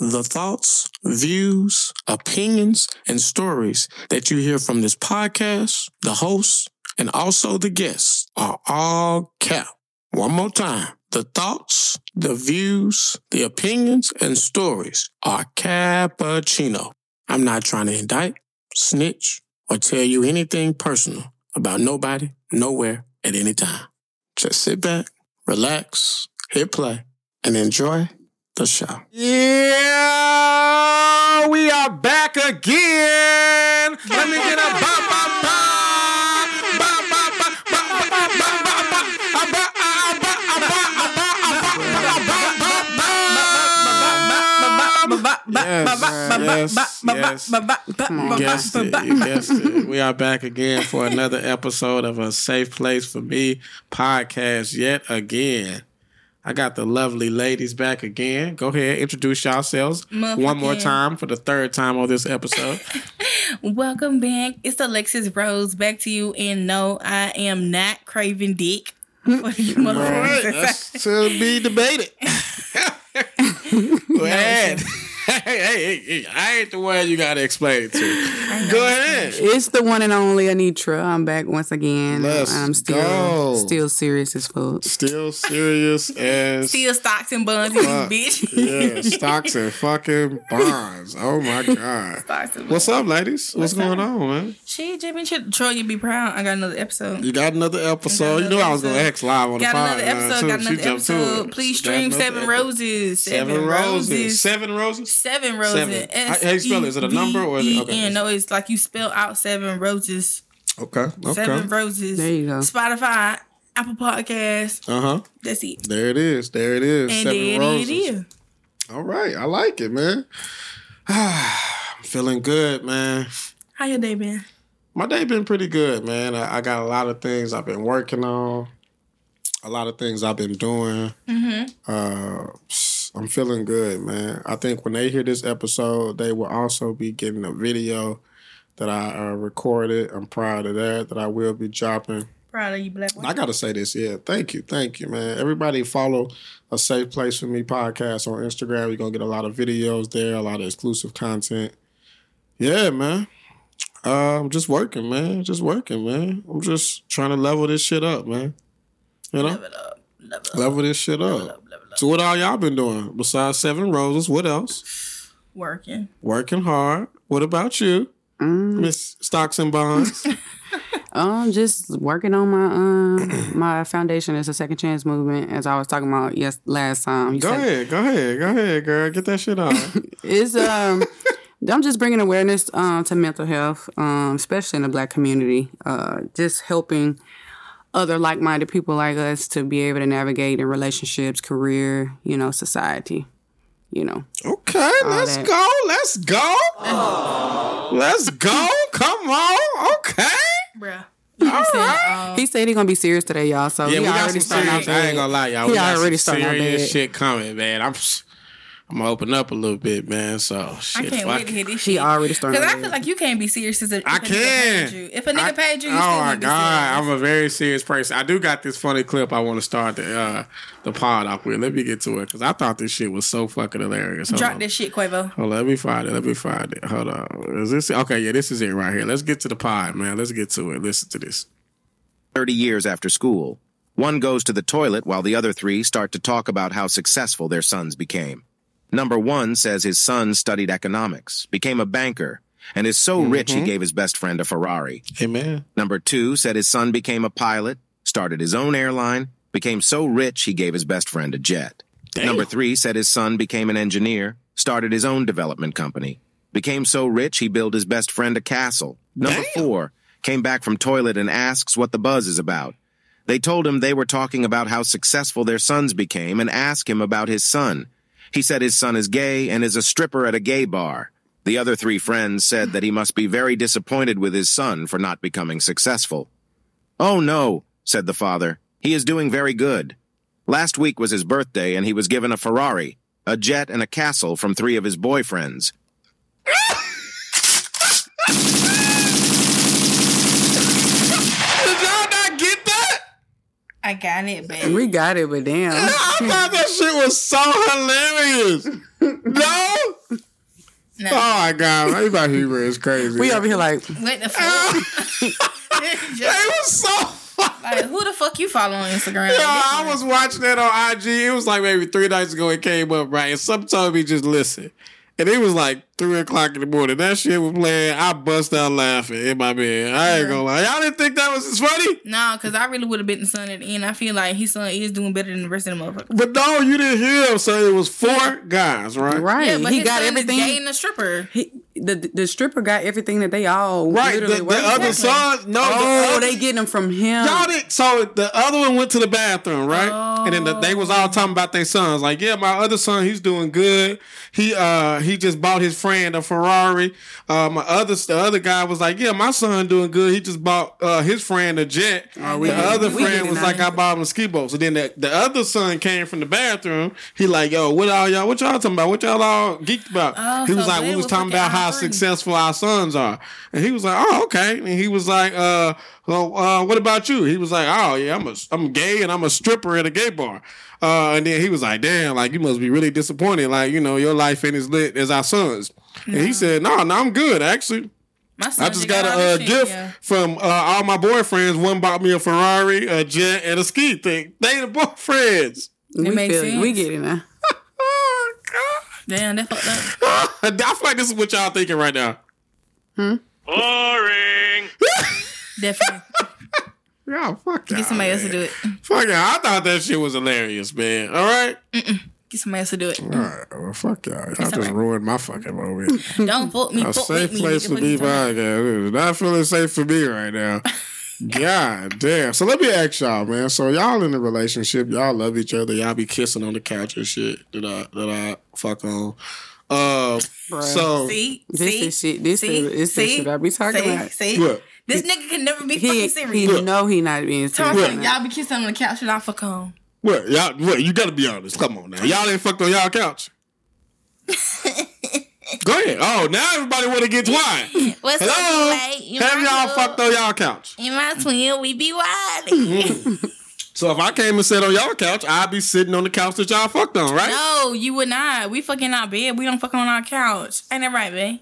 The thoughts, views, opinions, and stories that you hear from this podcast, the hosts, and also the guests are all cap. One more time. The thoughts, the views, the opinions, and stories are cappuccino. I'm not trying to indict, snitch, or tell you anything personal about nobody, nowhere, at any time. Just sit back, relax, hit play, and enjoy the show. Yeah, we are back again. Let me get a bop, bop, bop. Yes, yes, yes. It, it. We are back again for another episode of a Safe Place for Me podcast yet again. I got the lovely ladies back again. Go ahead, introduce yourselves one more time for the third time on this episode. Welcome back. It's Alexis Rose back to you. And no, I am not craving dick. Motherfuckers. that's to be debated. Go ahead. Hey, hey, hey, hey, I ain't the one you gotta explain it to. Go ahead. It's the one and only Anitra. I'm back once again. Let's I'm still go. still serious as fuck. Still serious as Still stocks and bonds, you bitch. yeah, stocks and fucking bonds. Oh my god. What's up, ladies? What's, What's going on, man? She Jimmy. Troy, you be proud. I got another episode. You got another episode. You another knew I was gonna episode. X live on the Got another episode. Got another episode. Please stream Seven episode. Roses. Seven roses. Seven roses. Seven roses. Seven. How- how you spell it? Is it a number or is it- okay. S-E-V-E-N. No, it's like you spell out seven roses. Okay. Okay. Seven roses. There you go. Spotify, Apple Podcast. Uh huh. That's it. There it is. There it is. And Seven there roses. it is. All right. I like it, man. I'm feeling good, man. How your day been? My day been pretty good, man. I, I got a lot of things I've been working on. A lot of things I've been doing. Uh, I'm feeling good, man. I think when they hear this episode, they will also be getting a video that I uh, recorded. I'm proud of that. That I will be dropping. Proud of you, Black Boy. I gotta say this, yeah. Thank you, thank you, man. Everybody follow a safe place for me podcast on Instagram. You're gonna get a lot of videos there, a lot of exclusive content. Yeah, man. Uh, I'm just working, man. Just working, man. I'm just trying to level this shit up, man. You know, Level it up. Level up. level this shit up. up. Level up. So what all y'all been doing besides Seven Roses? What else? Working. Working hard. What about you, Mm, Miss Stocks and Bonds? um, just working on my um my foundation as a second chance movement, as I was talking about yes last time. You go said- ahead, go ahead, go ahead, girl. Get that shit on. It's um. I'm just bringing awareness um, to mental health, um, especially in the Black community. Uh, just helping other like-minded people like us to be able to navigate in relationships, career, you know, society. You know, Okay, let's that. go. Let's go. Let's go. Come on. Okay. Bruh. All right. he said he gonna be serious today, y'all. So Yeah, we got already some starting out serious. I ain't gonna lie, y'all. He We got already some starting out serious bad. shit coming, man. I'm. I'm gonna open up a little bit, man. So I shit. can't fuck wait to hear this He shit. already started Because I feel like you can't be serious as a, if I a nigga can. paid you. If a nigga I- paid you, you oh still my wouldn't be god, I'm a very serious person. I do got this funny clip I want to start the uh, the pod off with. Let me get to it because I thought this shit was so fucking hilarious. Hold Drop on. this shit, Quavo. Hold on, let me find it. Let me find it. Hold on. Is this okay? Yeah, this is it right here. Let's get to the pod, man. Let's get to it. Listen to this. 30 years after school. One goes to the toilet while the other three start to talk about how successful their sons became. Number one says his son studied economics, became a banker, and is so rich he mm-hmm. gave his best friend a Ferrari. Amen. Number two said his son became a pilot, started his own airline, became so rich he gave his best friend a jet. Number three said his son became an engineer, started his own development company, became so rich he built his best friend a castle. Number four came back from toilet and asks what the buzz is about. They told him they were talking about how successful their sons became and asked him about his son. He said his son is gay and is a stripper at a gay bar. The other three friends said that he must be very disappointed with his son for not becoming successful. Oh no, said the father. He is doing very good. Last week was his birthday and he was given a Ferrari, a jet, and a castle from three of his boyfriends. Did y'all not get that? I got it, baby. We got it, but damn. I thought that shit was so hilarious. No? No. Oh my god, my my humor is crazy. We over here like, What the fuck? It was so. like, who the fuck you follow on Instagram? Yo, I was watching that on IG. It was like maybe three nights ago. It came up right, and some told me just listen. And it was like three o'clock in the morning. That shit was playing. I bust out laughing in my bed. I ain't gonna lie. Y'all didn't think that was as funny? No, because I really would have been the son at the end. I feel like his son is doing better than the rest of the motherfuckers. But no, you didn't hear him say it was four guys, right? right. Yeah, but he his got son everything. Is gay and a stripper. He, the the stripper got everything that they all Right. The, the other sons, no. the Oh, other- they getting them from him. Y'all did so the other one went to the bathroom, right? And then the, they was all talking about their sons. Like, yeah, my other son, he's doing good. He uh he just bought his friend a Ferrari. Uh my other the other guy was like, Yeah, my son doing good. He just bought uh his friend a jet. Oh, the other friend was like, I bought him a ski boat. So then the, the other son came from the bathroom. He like, yo, what all y'all what y'all talking about? What y'all all geeked about? Oh, he was so like, we was talking about how all three. successful our sons are. And he was like, Oh, okay. And he was like, uh well, uh, what about you? He was like, oh yeah, I'm a, I'm gay and I'm a stripper at a gay bar. Uh, and then he was like, damn, like you must be really disappointed. Like you know, your life ain't as lit as our sons. And he said, no, no, I'm good actually. I just did got all a uh, gift yeah. from uh, all my boyfriends. One bought me a Ferrari, a jet, and a ski thing. They the boyfriends. we makes feel it. We get it now. Damn, that fucked up. I feel like this is what y'all thinking right now. Hmm? Boring. Definitely. Yeah, fuck y'all. Get somebody else to do it. Fuck y'all. I thought that shit was hilarious, man. All right. Get somebody else to do it. All right. Well, fuck y'all. Y'all just alright. ruined my fucking moment. Don't fuck me. A fuck safe me. place to be Fuck you talking podcast. It's not feeling safe for me right now. God damn. So let me ask y'all, man. So y'all in a relationship, y'all love each other, y'all be kissing on the couch and shit that I that I fuck on. Uh so See, This see, is shit. This see, is this see, is shit I be talking see, about. See, What? this nigga can never be He fucking he serious. know he not being Tell serious. me, y'all be kissing on the couch and I fuck on. what y'all what you gotta be honest. Come on now. Y'all ain't fucked on y'all couch. Go ahead. Oh, now everybody wanna get quiet. What's Hello? up, mate? You Have my y'all club? fucked on y'all couch? In my twin, we be wild. So if I came and sat on y'all couch, I'd be sitting on the couch that y'all fucked on, right? no, you would not. We fucking our bed. We don't fuck on our couch. Ain't that right, babe?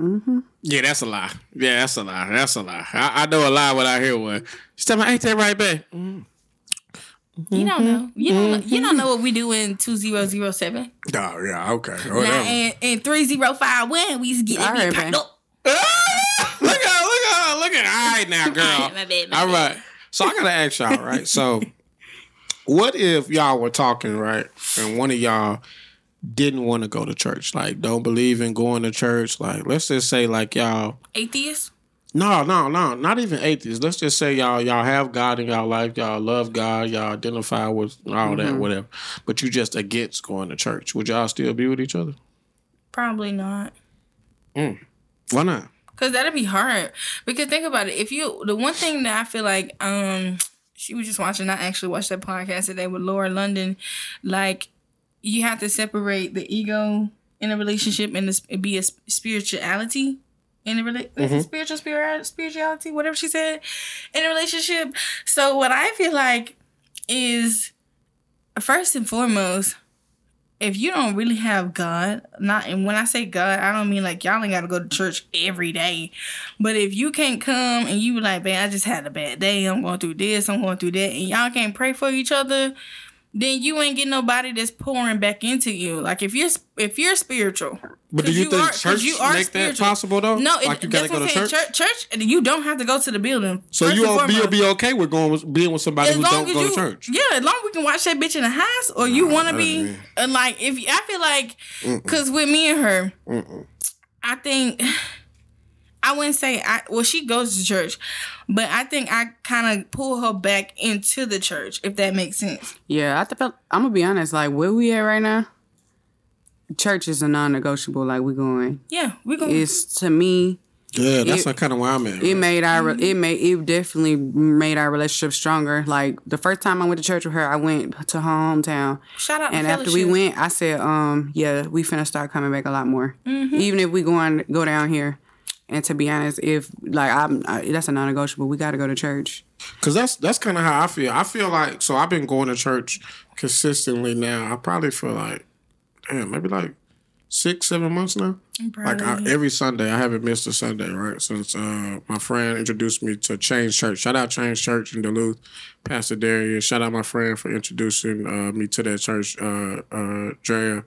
Mm-hmm. Yeah, that's a lie. Yeah, that's a lie. That's a lie. I, I know a lie when I hear one. She tell me, ain't that right, babe? You don't know. You don't. know. Mm-hmm. You don't know what we do in two zero zero seven. Oh, yeah, okay. Now Whatever. in, in three zero five one, we used to get that All right, packed babe. up. Ah, look at look at look at all right now, girl. My bad, my All bad. So I gotta ask y'all, right? So what if y'all were talking, right? And one of y'all didn't want to go to church, like don't believe in going to church. Like, let's just say like y'all Atheist. No, no, no, not even atheists. Let's just say y'all y'all have God in y'all life, y'all love God, y'all identify with all that, whatever. But you just against going to church. Would y'all still be with each other? Probably not. Why not? Cause that'd be hard. Because think about it. If you the one thing that I feel like um she was just watching, I actually watched that podcast today with Lauren London. Like you have to separate the ego in a relationship and this be a spirituality in a relationship. Mm-hmm. Spiritual spirit spirituality, whatever she said, in a relationship. So what I feel like is first and foremost, if you don't really have God, not and when I say God, I don't mean like y'all ain't gotta go to church every day. But if you can't come and you like, man, I just had a bad day, I'm going through this, I'm going through that, and y'all can't pray for each other, then you ain't get nobody that's pouring back into you. Like if you're if you're spiritual, But do you, think are- church you are make spiritual. that possible though? No, like it, you gotta go to church. church. Church, you don't have to go to the building. So you will be, be okay with going with, being with somebody who don't go you, to church? Yeah, as long as we can watch that bitch in the house, or you want to be and like if I feel like, cause with me and her, I think I wouldn't say I. Well, she goes to church, but I think I kind of pull her back into the church, if that makes sense. Yeah, I felt. I'm gonna be honest. Like where we at right now, church is a non-negotiable. Like we going. Yeah, we gonna. It's to me. Yeah, that's It- kind of where I'm at. It made our Mm-hmm. it made it definitely made our relationship stronger. Like the first time I went to church with her, I went to her hometown, Shout out. and to after we went, I said, um, yeah, we finna start coming back a lot more. Mm-hmm. Even if we going go down here. And to be honest, if like I'm, I, that's a non-negotiable. We got to go to church. Cause that's that's kind of how I feel. I feel like so I've been going to church consistently now. I probably feel like, damn, maybe like six, seven months now. I'm Like I, every Sunday, I haven't missed a Sunday, right? Since uh, my friend introduced me to Change Church. Shout out Change Church in Duluth, Pastor Dharius. Shout out my friend for introducing uh, me to that church, uh, uh, Drea.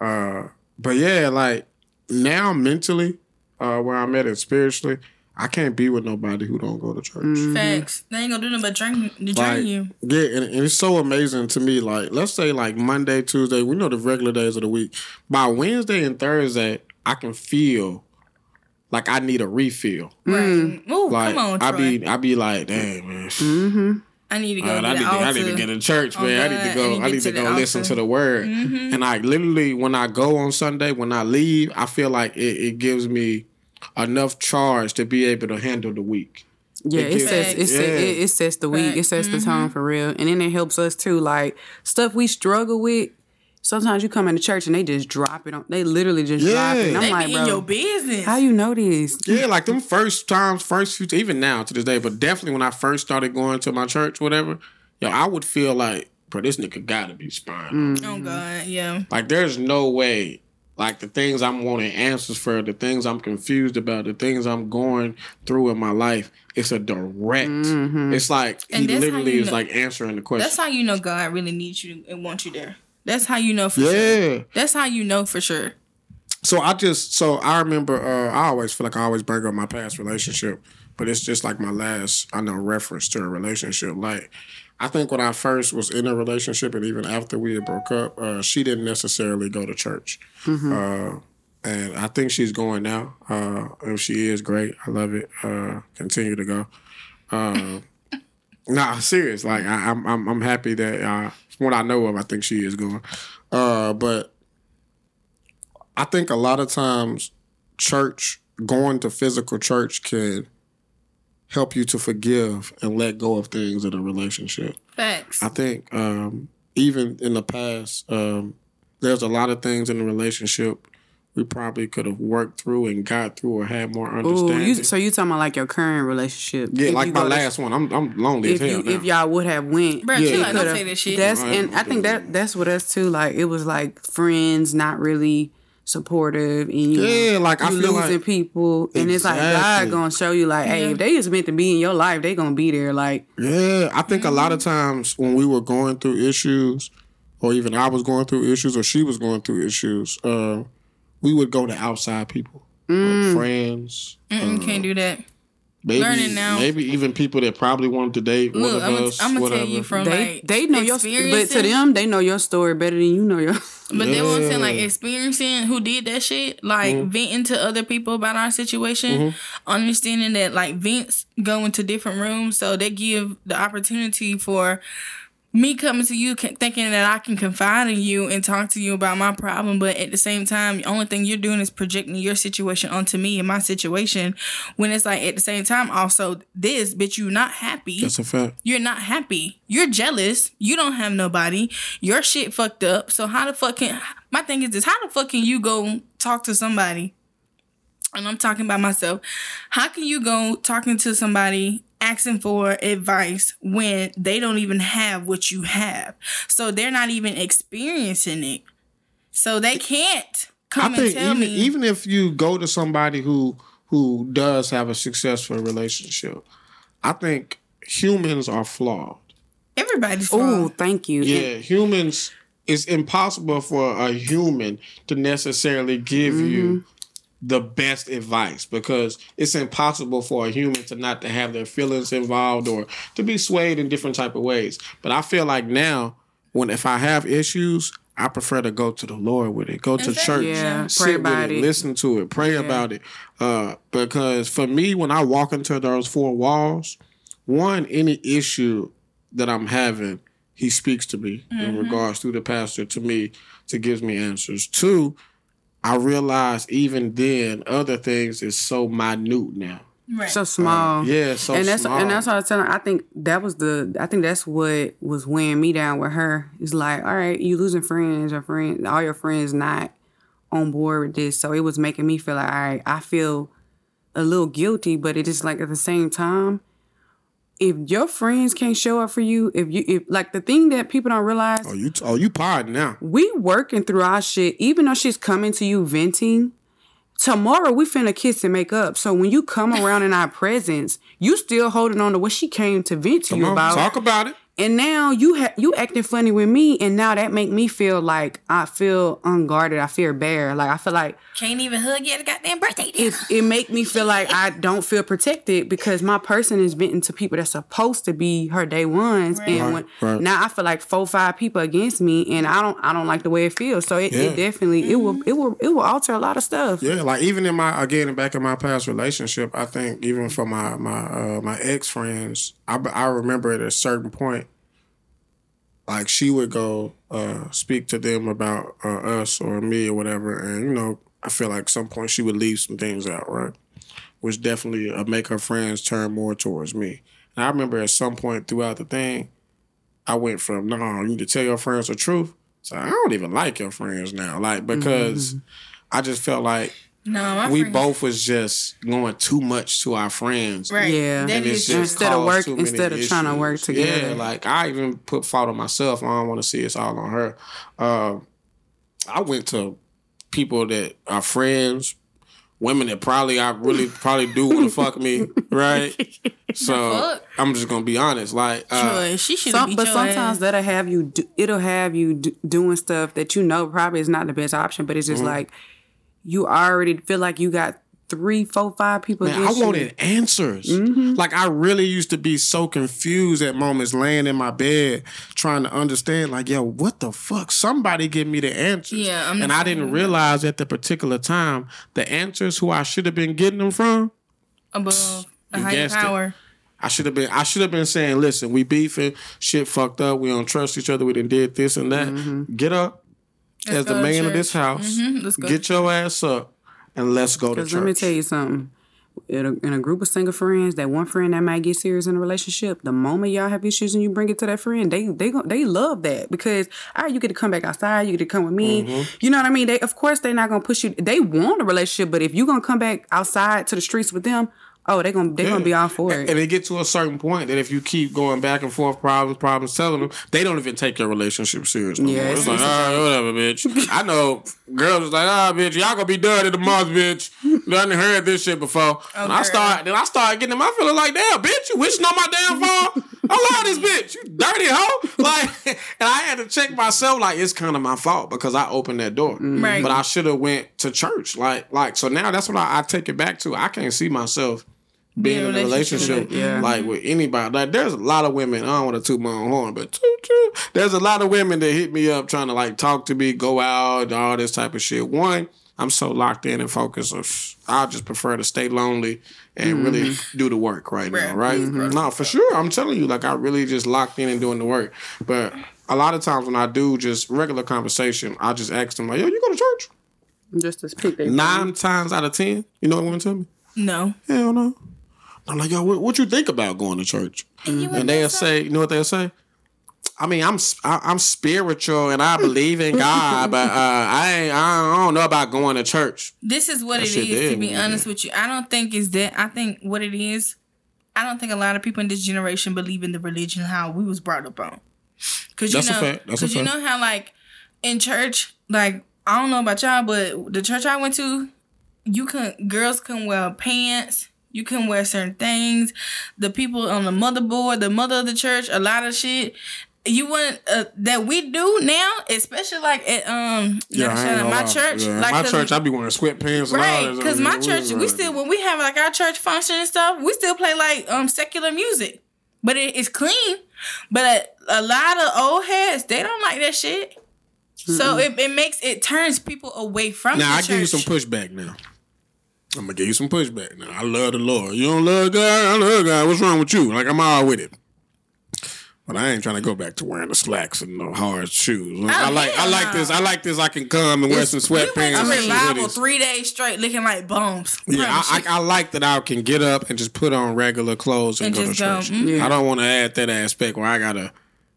Uh, but yeah, like now mentally, uh, where I'm at and spiritually, I can't be with nobody who don't go to church. Mm-hmm. Facts. They ain't gonna do nothing but drink, to drain Like, you. yeah, and, and it's so amazing to me. Like, let's say like Monday, Tuesday, we know the regular days of the week. By Wednesday and Thursday, I can feel like I need a refill. Right. Mm. Ooh, Like come on, Troy. I Troy. be, I be like, damn man, mm-hmm. I need to go man, to I the need, to, I need to get to church, man. I need to go, I need to I need get to to go the listen altar. to the word. Mm-hmm. And I literally, when I go on Sunday, when I leave, I feel like it, it gives me enough charge to be able to handle the week. Yeah, It it gives- sets it, set, Yeah. it, it sets the week. It Facts. sets the tone for real, and then it helps us too. Like stuff we struggle with. Sometimes you come into church and they just drop it on. They literally just drop it. And I'm They like, be bro, in your business. how you know this? Yeah, like them first times, first few, even now to this day, but definitely when I first started going to my church, whatever, yo, I would feel like, bro, this nigga gotta be spying. oh God, yeah. Like, there's no way. Like the things I'm wanting answers for, the things I'm confused about, the things I'm going through in my life, it's a direct. Mm-hmm. It's like And he literally is know- like answering the question. That's how you know God really needs you and wants you there. That's how you know for sure. yeah. That's how you know for sure. So I just so I remember uh, I always feel like I always bring up my past relationship, but it's just like my last I know reference to a relationship. Like I think when I first was in a relationship and even after we had broke up, uh, she didn't necessarily go to church. Uh, and I think she's going now. Uh, if she is, great. I love it. Uh, continue to go. Uh, nah, serious. Like I, I'm, I'm, I'm happy that uh, from what I know of, I think she is going. Uh, but I think a lot of times church going to physical church can help you to forgive and let go of things in a relationship. Facts. I think um, even in the past, um, there's a lot of things in the relationship we probably could have worked through and got through or had more Ooh, understanding. you, so you talking about like your current relationship? yeah, If like my go to- last one. I'm I'm lonely If as hell you, now. if y'all would have went, Bruh, Yeah. chill out, don't say that shit. That's Right. and I think that that's what us too. Like it was like friends not really supportive, and you Yeah, know, like, I you feel losing like- people, and it's like Exactly. God gonna show you like, hey, if they just meant to be in your life, they gonna be there. Like Yeah, I think a lot Mm-hmm. of times when we were going through issues, or even I was going through issues, or she was going through issues, uh, we would go to outside people, Mm. like friends, Mm-mm, can't do that. maybe Learning now. maybe even people that probably wanted to date one of I'm us. I'm gonna whatever. tell you from they like they know your, but to them they know your story better than you know your. But they won't saying like experiencing who did that shit, like Mm-hmm. venting to other people about our situation, understanding that like vents go into different rooms, so they give the opportunity for me coming to you thinking that I can confide in you and talk to you about my problem, but at the same time, the only thing you're doing is projecting your situation onto me and my situation. When it's like at the same time, also this, but you're not happy That's a fact. you're not happy. You're jealous. You don't have nobody. Your shit fucked up. So how the fuck can my thing is this, how the fuck can you go talk to somebody? And I'm talking about myself. How can you go talking to somebody asking for advice when they don't even have what you have? So they're not even experiencing it. So they can't come I and think tell even me. even if you go to somebody who who does have a successful relationship, I think humans are flawed. everybody's Oh, thank you. Yeah, humans. It's impossible for a human to necessarily give you mm-hmm. The best advice because it's impossible for a human to not to have their feelings involved or to be swayed in different type of ways. But I feel like now, when if I have issues, I prefer to go to the Lord with it, go to Exactly. church, Yeah, sit pray with it, it. listen to it, pray about it. Uh, because for me, when I walk into those four walls, one any issue that I'm having, he speaks to me in regards through the pastor to me to gives me answers. Two, I realize even then other things is so minute now. Right. So small. Um, yeah, so and that's small. and that's what I was telling. her. I think that was the. I think that's what was weighing me down with her. It's like, all right, you losing friends or friends, all your friends not on board with this. So it was making me feel like, all right, I feel a little guilty, but it is like at the same time, if your friends can't show up for you, if you if like the thing that people don't realize, Oh, you oh you pod now. we working through our shit, even though she's coming to you venting. Tomorrow we finna kiss and make up. So when you come around in our presence, you still holding on to what she came to vent to Come you on, about. talk about it. And now you ha- you acting funny with me, and now that make me feel like I feel unguarded. I feel bare. Like I feel like Can't even hug yet a goddamn birthday. it it make me feel like I don't feel protected because my person is venting to people that's supposed to be her day ones, and when, right. now I feel like four five people against me, and I don't I don't like the way it feels. So it, Yeah. it definitely it will it will it will alter a lot of stuff. Yeah, like even in my again back in my past relationship, I think even for my my uh, my ex friends, I I remember at a certain point, like she would go uh, speak to them about uh, us or me or whatever, and you know I feel like some point she would leave some things out, right? Which definitely uh, make her friends turn more towards me. And I remember at some point throughout the thing, I went from no, you need to tell your friends the truth. So I don't even like your friends now, like because I just felt like no, my we friends- both was just going too much to our friends. Right. Yeah. And is it's just Instead of caused work- instead of trying to work together. Yeah, like I even put fault on myself. I don't want to see it's all on her. Uh, I went to people that are friends, women that probably I really probably do want to fuck me, right? So? I'm just gonna be honest. Like, uh, Joy, she should Some, but sometimes ass. that'll have you. Do, it'll have you do, doing stuff that you know probably is not the best option. But it's just Mm-hmm. like you already feel like you got three, four, five people. Man, I against you. wanted answers. Mm-hmm. Like I really used to be so confused at moments, laying in my bed trying to understand. Like, yo, what the fuck? Somebody give me the answers. Yeah, I'm and I didn't realize at the particular time the answers who I should have been getting them from. above a You higher guessed it. power. I should have been. I should have been saying, listen, we beefing, shit fucked up. We don't trust each other. We didn't did this and that. Get up as the man of this house. Mhm, let's go Get your ass up and let's go to church. let me tell you something. In a, in a group of single friends, that one friend that might get serious in a relationship, the moment y'all have issues and you bring it to that friend, they they they love that because all right, you get to come back outside, you get to come with me. Mm-hmm. You know what I mean? They of course they're not gonna push you. They want a relationship, but if you're gonna come back outside to the streets with them, oh, they gonna they gonna be all for it. And they get to a certain point that if you keep going back and forth, problems, problems, telling them, they don't even take your relationship serious no Yeah, more. It's it's- like, all right, whatever, bitch. I know girls is like, ah, bitch, y'all gonna be done in a month, bitch. Done heard this shit before. and I girl. start, then I start getting my feeling like, damn, bitch, you wishing on my damn phone? I love this bitch, you dirty hoe. Like, and I had to check myself, like, it's kind of my fault because I opened that door. Right. But I should have went to church. Like, like, so now that's what I, I take it back to. I can't see myself being in a relationship Yeah. like with anybody. Like there's a lot of women. I don't want to toot my own horn, but toot, toot. there's a lot of women that hit me up trying to like talk to me, go out, all this type of shit. One, I'm so locked in and focused. Of, I just prefer to stay lonely and mm-hmm. really do the work right now. Right? Mm-hmm. No, for sure. I'm telling you, like I really just locked in and doing the work. But a lot of times when I do just regular conversation, I just ask them like, "Yo, you go to church?" Just to speak Nine times out of ten, you know what women tell me? No. Hell no. I'm like, yo, what, what you think about going to church? And they'll say, you know what they'll say? I mean, I'm s- I, I'm spiritual and I believe in God, but uh, I ain't, I don't know about going to church. This is what That it is, to be man. honest with you. I don't think it's that. I think what it is, I don't think a lot of people in this generation believe in the religion how we was brought up on. Cause you That's a know, fact. That's a cause you know how like in church, like I don't know about y'all, but the church I went to, you can girls can wear pants. You can wear certain things. The people on the motherboard, the mother of the church, a lot of shit. You want uh, that we do now, especially like at um, Yeah, like, I shout ain't out my church, Yeah, like my church, I be wearing sweatpants Right, because my church, we still when we have like our church function and stuff, we still play like um secular music, but it, it's clean. But a, a lot of old heads, they don't like that shit. So it, it makes it turns people away from. Now I give you some pushback. Now I'm gonna give you some pushback. Now I love the Lord. You don't love God. I love God. What's wrong with you? Like I'm all with it. But I ain't trying to go back to wearing the slacks and the hard shoes. I like I like no. this. I like this. I can come and wear some sweatpants. I'm revival three days straight, looking like bums. Yeah, I. I, I like that I can get up and just put on regular clothes and, And go to just go, church. mhm. I don't want to add that aspect where I gotta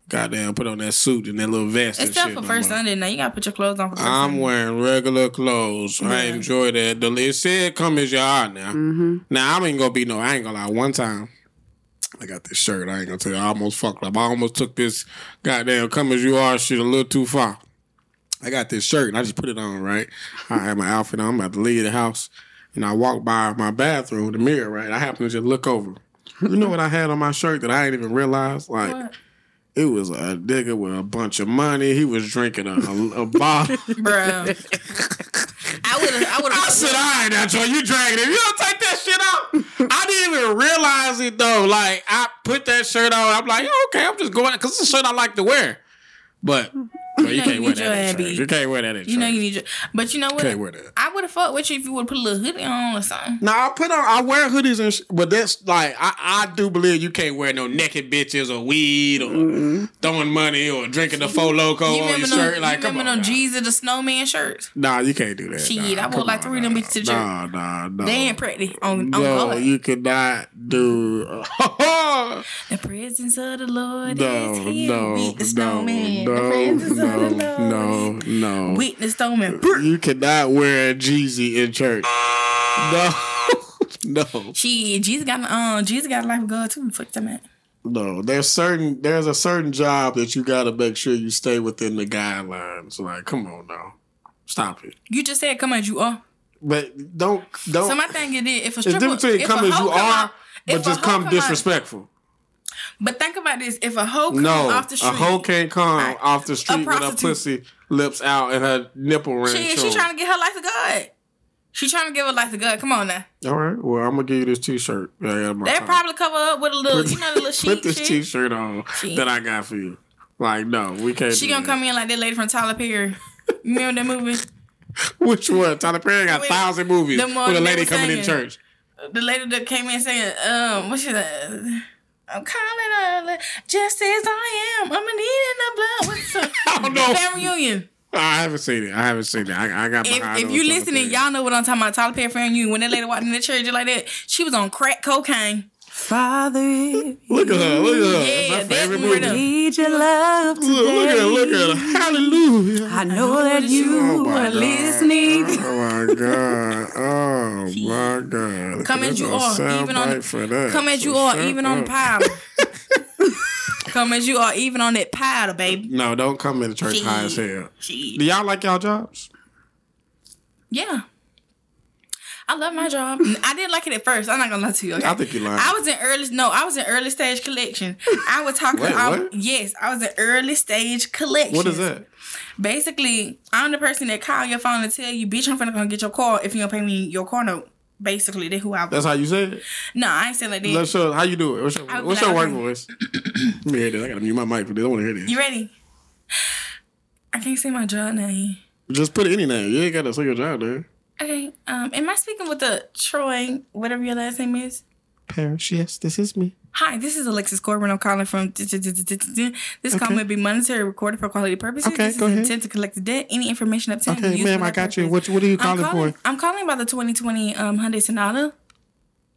goddamn put on that suit and that little vest. and Except shit for no first more. Sunday, now you gotta put your clothes on for first I'm Sunday. wearing regular clothes. I enjoy that. The it said come as you are now. Mm-hmm. Now I ain't gonna be no. I ain't gonna lie. One time, I got this shirt. I ain't gonna tell you. I almost fucked up. I almost took this goddamn come as you are shit a little too far. I got this shirt and I just put it on, right? I had my outfit on. I'm about to leave the house. And I walk by my bathroom, the mirror, right? I happen to just look over. You know what I had on my shirt that I didn't even realize? Like, What? It was a nigga with a bunch of money. He was drinking a, a, a bottle. Bro. I would have. I would I said, all right, now, Troy, you dragging it. You don't take that shit out. I didn't even realize it, though. Like, I put that shirt on. I'm like, okay, I'm just going, because it's a shirt I like to wear. But, but you know can't you wear need that your in You can't wear that in church. You know you need your. But you know what? Can't wear that. I would have fucked with you if you would have put a little hoodie on or something. No, I put on, I wear hoodies and, sh- but that's like I, I do believe you can't wear no naked bitches or weed or throwing money or drinking the Four Loko You on your remember shirt. like, you come remember on, them now. Jeezy the Snowman shirts? Nah, you can't do that. Shit, nah, I wore like on, three of them bitches to church. Nah, nah, nah. They ain't pretty on, on no, God. you could not do. The presence of the Lord no, is here. no, Beat the no, snowman. the presence no, of the Lord. no, no. Beat the snowman. You cannot wear a Jeezy in church. No, no, Shit, Jesus got um Jesus got a life of God too. Fuck that man. no. There's certain there's a certain job that you got to make sure you stay within the guidelines. Like, come on now, stop it. You just said come as you are. But don't don't. So my thing is if a it's stripper, if come a as you are, out- but just come out- disrespectful. But think about this: if a hoe come No, off the street, a hoe can't come Right. off the street with her pussy lips out and her nipple ring she, she trying to get her life to God. She trying to give her life to God. Come on now. All right, well, I'm gonna give you this T-shirt. They probably cover up with a little, you know, the little sheet. Put this shit. T-shirt on Shit. that I got for you. Like, no, we can't. She gonna that. come in like that lady from Tyler Perry. You remember that movie? Which one? Tyler Perry got a thousand movies the with a lady coming in church. The lady that came in saying, um, what she said? I'm calling her just as I am. I'm a needing the blood. What's the I don't know. family reunion? I haven't seen it. I haven't seen it. I, I got If, behind if on you listening, y'all know what I'm talking about. Tyler Perry family reunion. When that lady walked in the church like that, she was on crack cocaine. Father, Look at her. Look at her. Yeah, That's my favorite one movie. right need your love today. Look, look at her. Look at her. Hallelujah. I know that you Oh are God. listening. Oh my god! Oh my god! Come There's as you a are, even on for that. come as you So are, shut even on the up. powder. come as you are, even on that powder, baby. No, don't come into church high as hell. Shit. Do y'all like y'all jobs? Yeah. I love my job. I didn't like it at first. I'm not gonna lie to you. Okay? I think you lying. I was in early. No, I was in early stage collection. I was talking. Wait, I- yes, I was in early stage collection. What is that? Basically, I'm the person that call your phone and tell you, "Bitch, I'm finna go get your car if you don't pay me your car note." Basically, that's who I was. That's how you say it. no, I ain't saying like that. Let's show how you do it. What's your, what's your work voice? Let me hear this. I gotta mute my mic for this. I want to hear this. You ready? I can't say my job name. Just put any name. You ain't gotta say your job there. Okay. Um, am I speaking with the Troy, whatever your last name is? Parish, yes, this is me. Hi, this is Alexis Corbin. I'm calling from. This call may be monetary recorded for quality purposes. Okay, this go is ahead. intent to collect the debt. Any information obtained. Okay, ma'am, I got you. What what are you I'm calling, calling, for? I'm calling about the 2020 um, Hyundai Sonata.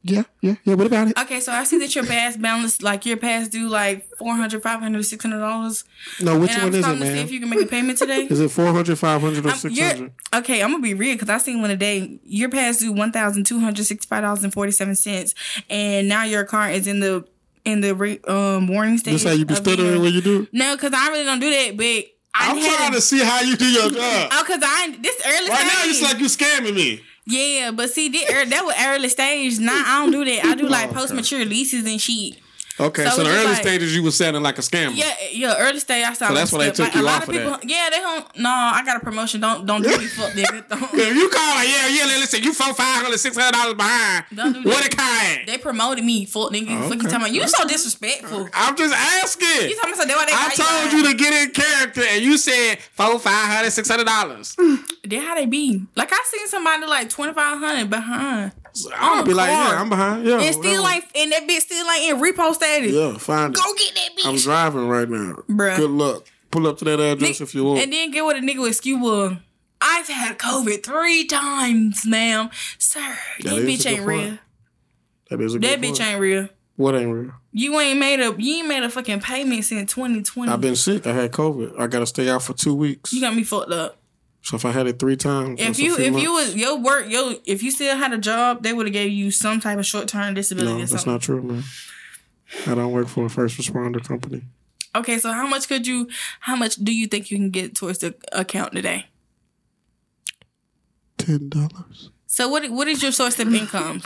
Yeah, yeah, yeah. What about it? Okay, so I see that your past balance, like your past due like 400 500 600 dollars. No, which And one was is it, calling to see man? if you can make a payment today. Is it 400, 500, or Um, you're- 600? okay, I'm gonna be real because I seen one today. Your past due one thousand two hundred sixty five dollars and forty seven cents, and now your car is in the in the re- um warning stage. This how you be stuttering when you do it? No, because I really don't do that. But I I'm had trying to see how you do your job. Oh, cause I this early Right now, it's like you scamming me. Yeah, but see, this, er, that was early stage. Now I don't do that. I do like post mature leases and shit. Okay, So so, the early like- stages you was sounding like a scammer. Yeah, yeah, early stage. I saw. So that's why they took like, you a lot off of people. that. Yeah, they don't. No, I got a promotion. Don't don't do me fuck nigga. Don't. If you call her, yeah, yeah, listen, you four, five hundred, six hundred dollars behind. Don't do What a kind. They promoted me, fuck nigga. You okay. talking? You so disrespectful. I'm just asking. You talking about so they why they I told you to get in character, and you said four, five hundred, six hundred dollars. They how they be. Like I seen somebody like twenty five hundred behind, I'll On be like, yeah, I'm behind. Yeah, and still whatever. like, and that bitch still like in repo status. yeah, find it. Go get that bitch. I'm driving right now. Bruh. Good luck. Pull up to that address Nick- if you want. And then get what a nigga excuse was. I've had COVID three times, ma'am. Sir, that, That bitch ain't point. real. that is a That bitch point. ain't real. What ain't real? You ain't made a you ain't made a fucking payment since 2020. I've been sick. I had COVID. I got to stay out for two weeks. you got me fucked up. So if I had it three times, If that's you if you months. was your work yo if you still had a job, they would have gave you some type of short term disability no, that's not true, man. I don't work for a first responder company. Okay, so how much could you? How much do you think you can get towards the account today? Ten dollars. So what? What is your source of income?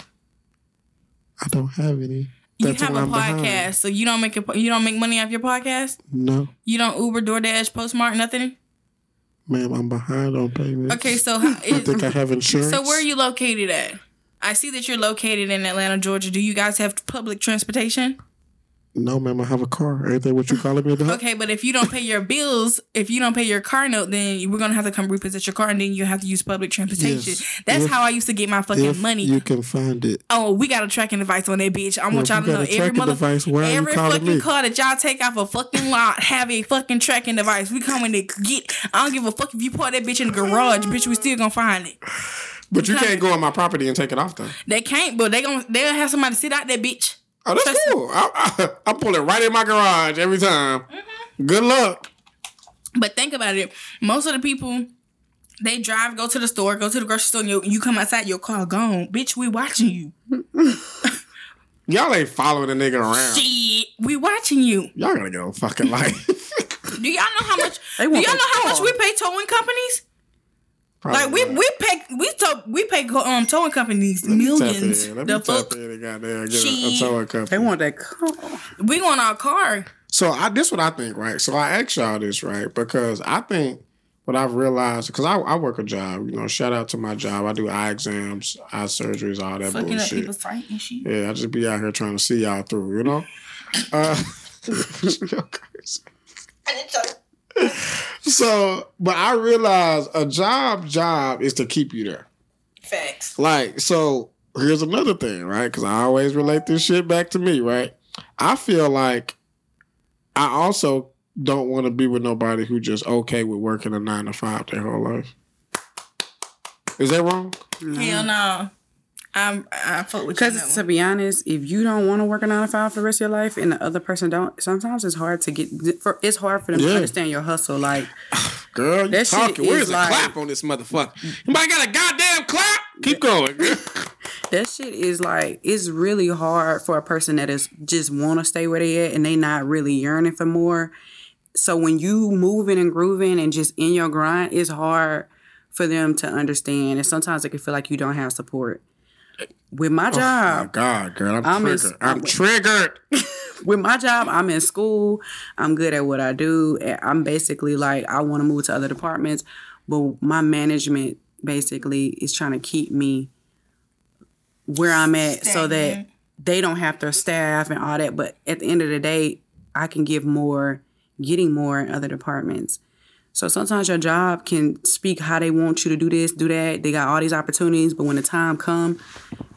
I don't have any. You have a I'm podcast, behind. so you don't make a, you don't make money off your podcast. No, You don't Uber, DoorDash, Postmates, nothing. Ma'am, I'm behind on payments. Okay, so I think I have insurance. so where are you located at? I see that you're located in Atlanta, Georgia. Do you guys have public transportation? No, ma'am, I have a car. Ain't that what you calling me about? Okay, but if you don't pay your bills, if you don't pay your car note, then we're gonna have to come repossess your car, and then you have to use public transportation. Yes. That's If- how I used to get my fucking money. you can find it. Oh, we got a tracking device on that bitch. I want y'all to know every tracking mother, device, every fucking me? car that y'all take off a fucking lot have a fucking tracking device. We coming to get. I don't give a fuck if you park that bitch in the garage, bitch. We still gonna find it. But you can't go on my property and take it off though. They can't, but they gonna they'll have somebody sit out that bitch. Oh, that's Trust- cool. I, I, I pull it right in my garage every time. Mm-hmm. Good luck. But think about it. Most of the people. They drive, go to the store, go to the grocery store, and you, you come outside, your car gone. Bitch, we watching you. Y'all ain't following the nigga around. Shit, we watching you. Y'all gotta get a fucking life. Do y'all know how much? Do y'all know how much we pay towing companies? Like we we pay we tow we pay um towing companies millions. Let me The tap fuck in and goddamn get a, a towing company. They want that car. we want our car. So I this what I think, right? So I asked y'all this, right? Because I think what I've realized, because I, I work a job, you know, shout out to my job. I do eye exams, eye surgeries, all that Fucking up bullshit. people's sight and shit. Yeah, I just be out here trying to see y'all through, you know? Uh, so, but I realize a job job is to keep you there. Facts. Like, so here's another thing, right? Because I always relate this shit back to me, right? I feel like I also don't want to be with nobody who just okay with working a nine to five their whole life. Is that wrong? Hell no. I'm I fuck with you. on that Because to be honest, if you don't want to work a nine to five for the rest of your life, and the other person don't, sometimes it's hard to get. For it's hard for them Yeah. to understand your hustle. Like Girl, you That shit talking. Where's is the like- clap on this motherfucker? Anybody got a goddamn clap? Keep going. girl. that shit is like it's really hard for a person that is just want to stay where they at and they not really yearning for more. So when you moving and grooving and just in your grind, it's hard for them to understand, and sometimes it can feel like you don't have support. With my job, Oh my job, God, girl, I'm, I'm in- triggered. I'm triggered. with my job, I'm in school. I'm good at what I do. I'm basically like I want to move to other departments, but my management basically is trying to keep me where I'm at so that they don't have their staff and all that. But at the end of the day, I can give more, getting more in other departments. So sometimes your job can speak how they want you to do this, do that. They got all these opportunities, but when the time come,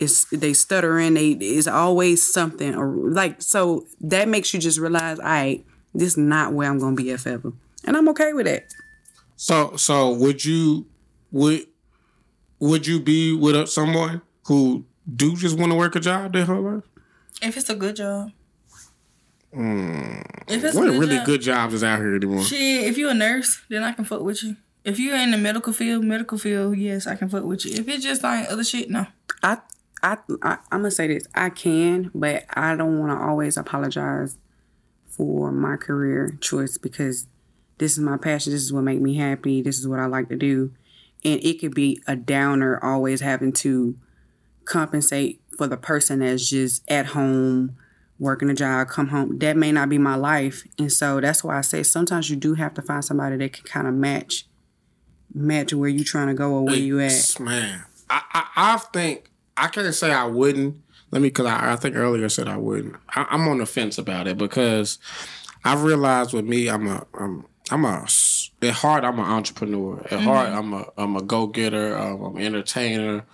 it's they stuttering. They it's always something or like so that makes you just realize, all right, this is not where I'm gonna be at forever, and I'm okay with that. So, so would you would would you be with a, someone who do just want to work a job their whole life? if it's a good job. Mm. If it's What a good really job, good jobs is out here anymore? Shit, if you're a nurse, then I can fuck with you. If you're in the medical field, medical field, yes, I can fuck with you. If it's just like other shit, no. I I, I I'm gonna say this. I can, but I don't want to always apologize for my career choice because this is my passion. This is what make me happy. This is what I like to do, and it could be a downer always having to compensate for the person that's just at home working a job, come home. That may not be my life, and so that's why I say sometimes you do have to find somebody that can kind of match match where you're trying to go or where you at. Man, I, I I think I can't say I wouldn't. Let me, because I, I think earlier I said I wouldn't. I, I'm on the fence about it because I've realized with me, I'm a, I'm, I'm a, at heart, I'm an entrepreneur. At heart, I'm a, I'm a go getter. Um, I'm an entertainer.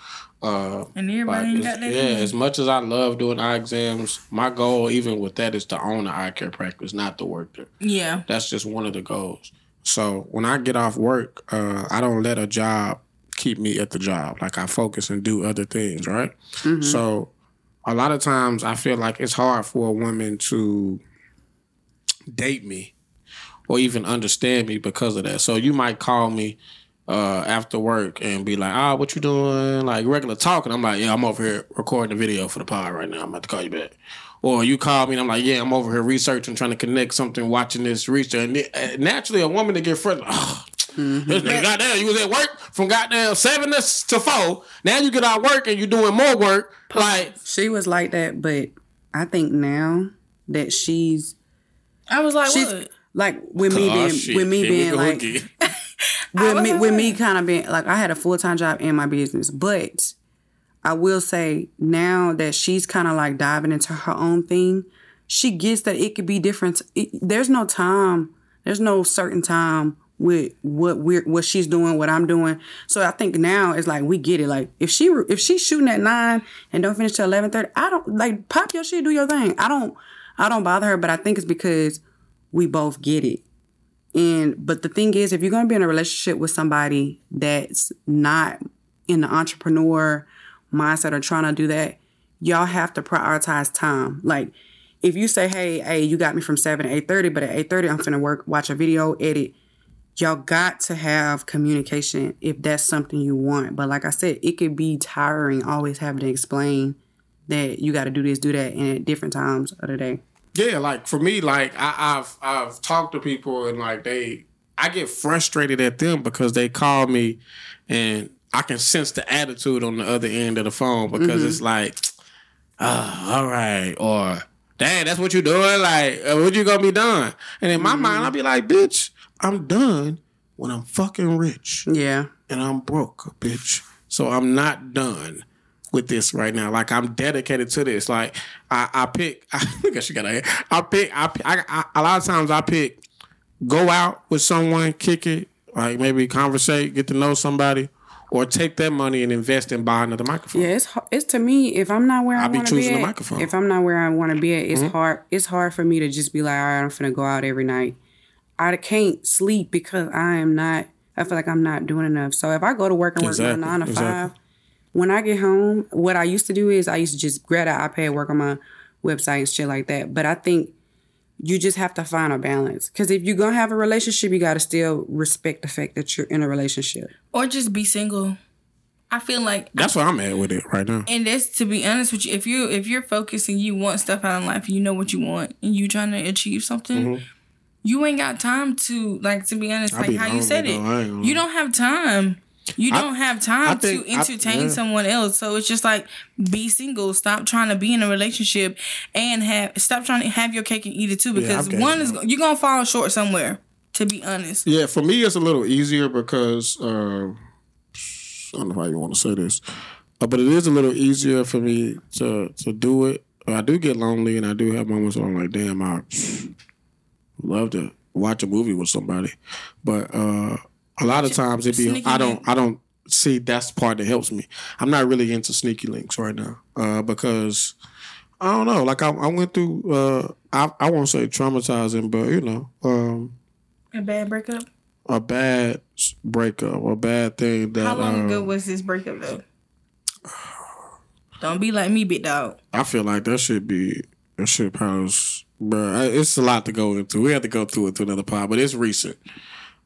Uh, And everybody ain't got that. yeah, in as much as I love doing eye exams, my goal, even with that, is to own an eye care practice, not to work there. Yeah. That's just one of the goals. So when I get off work, uh, I don't let a job keep me at the job. Like I focus and do other things, right? So a lot of times I feel like it's hard for a woman to date me or even understand me because of that. So you might call me uh, after work and be like, ah, what you doing? Like regular talking. I'm like, yeah, I'm over here recording the video for the pod right now. I'm about to call you back. Or you call me and I'm like, yeah, I'm over here researching, trying to connect something, watching this research. And uh, naturally, a woman to get frustrated, oh, Mm-hmm. this nigga, goddamn, you was at work from goddamn seven to, to four. Now you get out of work and you're doing more work. Like, She was like that, but I think now that she's I was like, she's what? like with me oh, being shit, with me being like again. with me with me kind of being like I had a full time job and my business, but I will say now that she's kind of like diving into her own thing, she gets that it could be different. It, there's no time. There's no certain time with what we're what she's doing, what I'm doing. So I think now it's like we get it. Like if she if she's shooting at nine and don't finish till eleven thirty, I don't like pop your shit, do your thing. I don't I don't bother her, but I think it's because we both get it. And but the thing is, if you're gonna be in a relationship with somebody that's not in the entrepreneur mindset or trying to do that, y'all have to prioritize time. Like if you say, hey, hey, you got me from seven to eight thirty, but at eight thirty I'm finna work, watch a video, edit. Y'all got to have communication if that's something you want. But like I said, it could be tiring always having to explain that you got to do this, do that, and at different times of the day. Yeah, like for me, like I, I've I've talked to people and like they, I get frustrated at them because they call me, and I can sense the attitude on the other end of the phone because mm-hmm. it's like, ah, oh, all right, or dang, that's what you doing, like uh, what you gonna be done? And in my mind, mm-hmm. I'll be like, bitch, I'm done when I'm fucking rich Yeah. and I'm broke, bitch. So I'm not done with this right now. Like I'm dedicated to this. Like I, I pick. I think she got a. I pick. I, I, I. A lot of times I pick. Go out with someone, kick it, like maybe conversate, get to know somebody, or take that money and invest and buy another microphone. Yeah, it's it's to me if I'm not where I, be want to be at. the microphone. Mm-hmm. If I'm not where I want to be at, it's hard. It's hard for me to just be like, all right, I'm finna go out every night. I can't sleep because I am not. I feel like I'm not doing enough. So if I go to work and work Exactly, nine to exactly. Five, when I get home, what I used to do is I used to just grab an iPad, work on my website and shit like that. But I think you just have to find a balance because if you're gonna have a relationship, you gotta still respect the fact that you're in a relationship. Or just be single. I feel like That's where I'm at with it right now. and that's to be honest with you, if you if you're focused and you want stuff out of life, you know what you want, and you trying to achieve something, you ain't got time to like to be honest, Mm-hmm. I like be how you said though. I ain't it. gonna You don't have time. You don't have time think- to I- entertain yeah. someone else. So it's just like be single. Stop trying to be in a relationship and have stop trying to have your cake and eat it too. Because got one is you're gonna fall short somewhere. To be honest, Yeah, for me, it's a little easier because uh, I don't know how you want to say this, uh, but it is a little easier for me to to do it. I do get lonely, and I do have moments where I'm like, "Damn, I love to watch a movie with somebody," but uh, a lot of times it be I don't I don't see that's the part that helps me. I'm not really into sneaky links right now uh, because. I don't know. Like I, I went through. Uh, I I won't say traumatizing, but you know, um, a bad breakup. a bad breakup, a bad thing that How long uh, ago was this breakup though? Don't be like me, big dog. I feel like that should be that should probably was, bruh, it's a lot to go into. We have to go through it to another pod, but it's recent.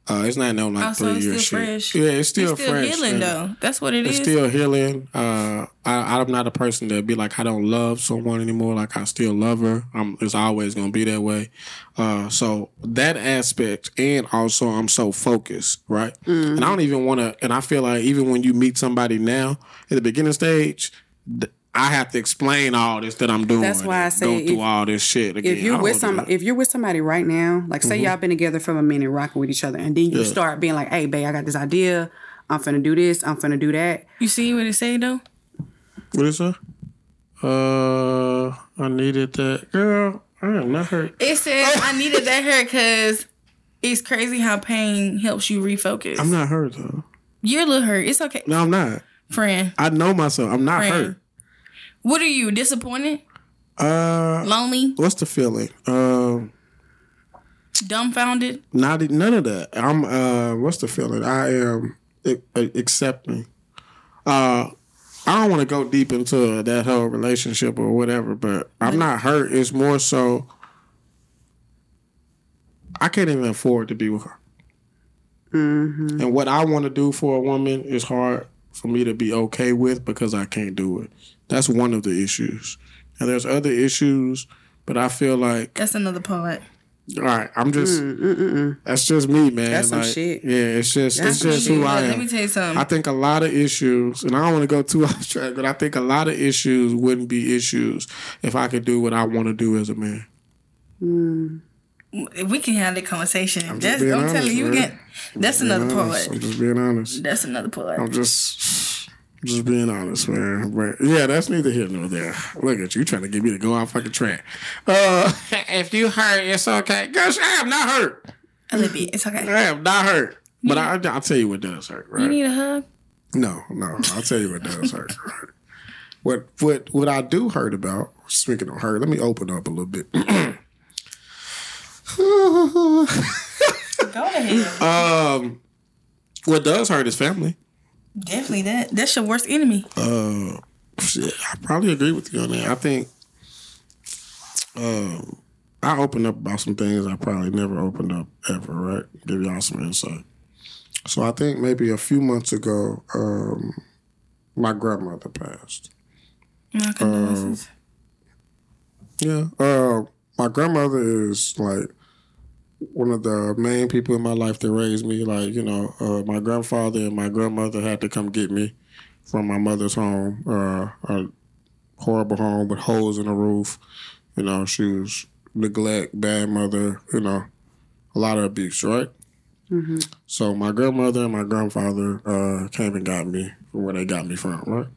Uh, it's not no like Oh, so three it's years still shit. fresh. Yeah, it's still, It's still fresh. healing and though. That's what it It's is. still healing. Uh, I, I'm not a person that be like I don't love someone anymore. Like I still love her. I'm, it's always gonna be that way. Uh, so that aspect, and also I'm so focused, right? And I don't even want to. And I feel like even when you meet somebody now at the beginning stage, th- I have to explain all this that I'm doing. That's why I and say go through if- all this shit again. if you're with wanna somebody, if you're with somebody right now, like say y'all been together for a minute, rocking with each other, and then you Yeah. start being like, "Hey, babe, I got this idea. I'm finna do this. I'm finna do that." You see what it say though? what is that? Uh, I needed that girl. I am not hurt. It says I needed that hair because it's crazy how pain helps you refocus. I'm not hurt though. You're a little hurt. It's okay, No, I'm not. friend. I know myself. I'm not Friend. hurt. What are you disappointed, Uh, lonely, what's the feeling? Um, dumbfounded? not none of that. I'm. Uh, what's the feeling? I am a- a- accepting. Uh, I don't want to go deep into that whole relationship or whatever, but I'm not hurt. It's more so. I can't even afford to be with her. Mm-hmm. And what I want to do for a woman is hard for me to be okay with because I can't do it. That's one of the issues. And there's other issues, but I feel like that's another part. All right, I'm just. Mm, that's just me, man. That's like, some shit. Yeah, it's just that's it's just who I am. Let me tell you something. I think a lot of issues, and I don't want to go too off track, but I think a lot of issues wouldn't be issues if I could do what I want to do as a man. Mm. We can have that conversation. I'm, that's, I'm honest, telling you, man. get, that's another honest. part. I'm just being honest. That's another part. I'm just. Just being honest, man. But yeah, that's neither here nor there. Look at you trying to get me to go off fucking track. Uh, if you hurt, it's okay. Gosh, I am not hurt. A little bit. It's okay. I am not hurt. But I, will tell you what does hurt, right? You need a hug? No, no. I'll tell you what does hurt. Right? What what what I do hurt about, speaking of hurt, let me open up a little bit. go ahead. Um, what does hurt is family. Definitely that. That's your worst enemy. Uh, I probably agree with you on that. I think um, I opened up about some things I probably never opened up ever, right? Give y'all some insight. So I think maybe a few months ago, um, my grandmother passed. My condolences. Uh, yeah. Uh, my grandmother is like one of the main people in my life that raised me. Like, you know, uh, my grandfather and my grandmother had to come get me from my mother's home, uh, a horrible home with holes in the roof. You know, she was neglect, bad mother, you know, a lot of abuse, right? Mm-hmm. So my grandmother and my grandfather uh, came and got me from where they got me from, right?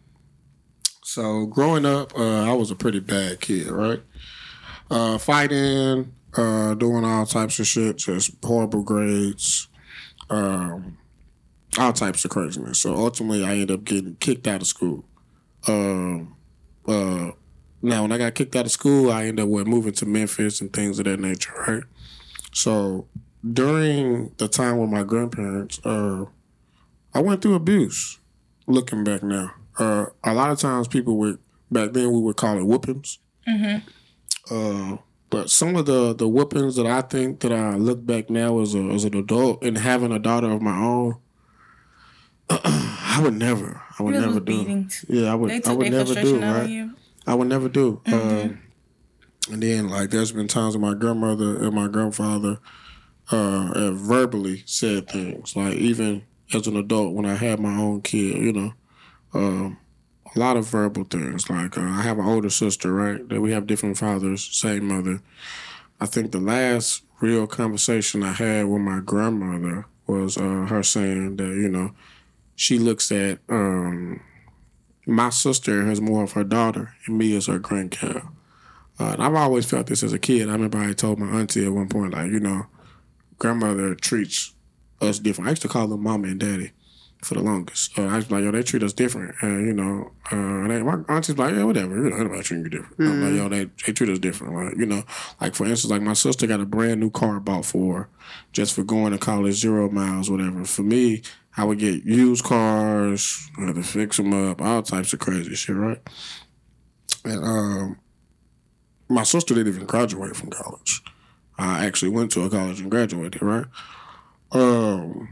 So growing up, uh, I was a pretty bad kid, right? Uh, fighting, uh, doing all types of shit, just horrible grades, um, all types of craziness. So ultimately, I ended up getting kicked out of school. Um, uh, now, when I got kicked out of school, I ended up with moving to Memphis and things of that nature, right? So during the time with my grandparents, uh, I went through abuse. Looking back now, uh, a lot of times people would back then we would call it whoopings. Mm-hmm. Uh, but some of the the whoopings that I think that I look back now as a as an adult and having a daughter of my own, I would never, I would never do. Yeah, I would, I would never do. Right, I would never do. Mm-hmm. Um, and then like there's been times when my grandmother and my grandfather uh, have verbally said things like even as an adult when I had my own kid, you know. Um, a lot of verbal things. Like uh, I have an older sister, right? That we have different fathers, same mother. I think the last real conversation I had with my grandmother was uh, her saying that you know she looks at um, my sister as more of her daughter and me as her grandchild. Uh, and I've always felt this as a kid. I remember I told my auntie at one point, like, you know, grandmother treats us different. I used to call them mama and daddy for the longest. Uh, I was like, yo, they treat us different. And, you know, uh, they, my auntie's like, yeah, whatever. You know, anybody treating you different. Mm-hmm. I'm like, yo, they, they treat us different. Like, you know, like, for instance, like my sister got a brand new car bought for just for going to college, zero miles, whatever. For me, I would get used cars, I had to fix them up, all types of crazy shit, right? And um, my sister didn't even graduate from college. I actually went to a college and graduated, right? Um,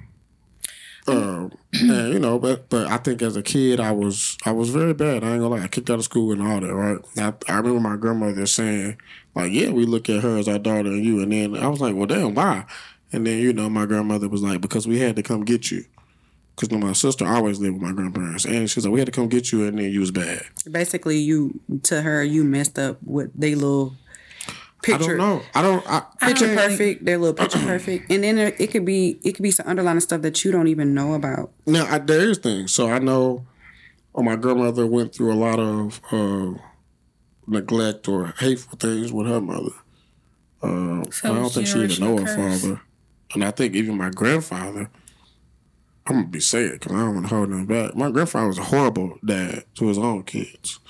um, and you know, but but I think as a kid, I was I was very bad. I ain't gonna lie. I kicked out of school and all that, right? I, I remember my grandmother saying, like, "Yeah, we look at her as our daughter and you," and then I was like, "Well, damn, why?" And then you know, my grandmother was like, "Because we had to come get you." Because my sister always lived with my grandparents, and she's like, "We had to come get you," and then you was bad. Basically, you to her, you messed up with they little picture. I don't know. I don't. I, picture perfect. They're a little picture perfect, and then it could be it could be some underlying stuff that you don't even know about. Now I, there is things. So I know. Oh, my grandmother went through a lot of uh, neglect or hateful things with her mother. Uh, so I don't think she even know her father, and I think even my grandfather. I'm gonna be saying because I don't want to hold him back. My grandfather was a horrible dad to his own kids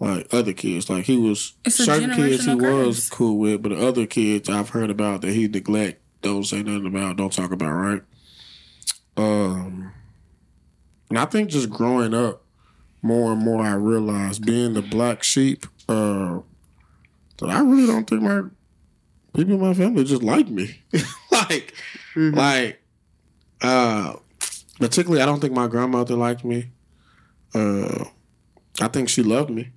like other kids. Like he was certain kids he curse. was cool with, but other kids I've heard about that he neglect, don't say nothing about, don't talk about, right? Um, and I think just growing up, more and more I realized being the black sheep, uh, that I really don't think my people in my family just like me. like, mm-hmm. like Uh, particularly, I don't think my grandmother liked me. Uh, I think she loved me.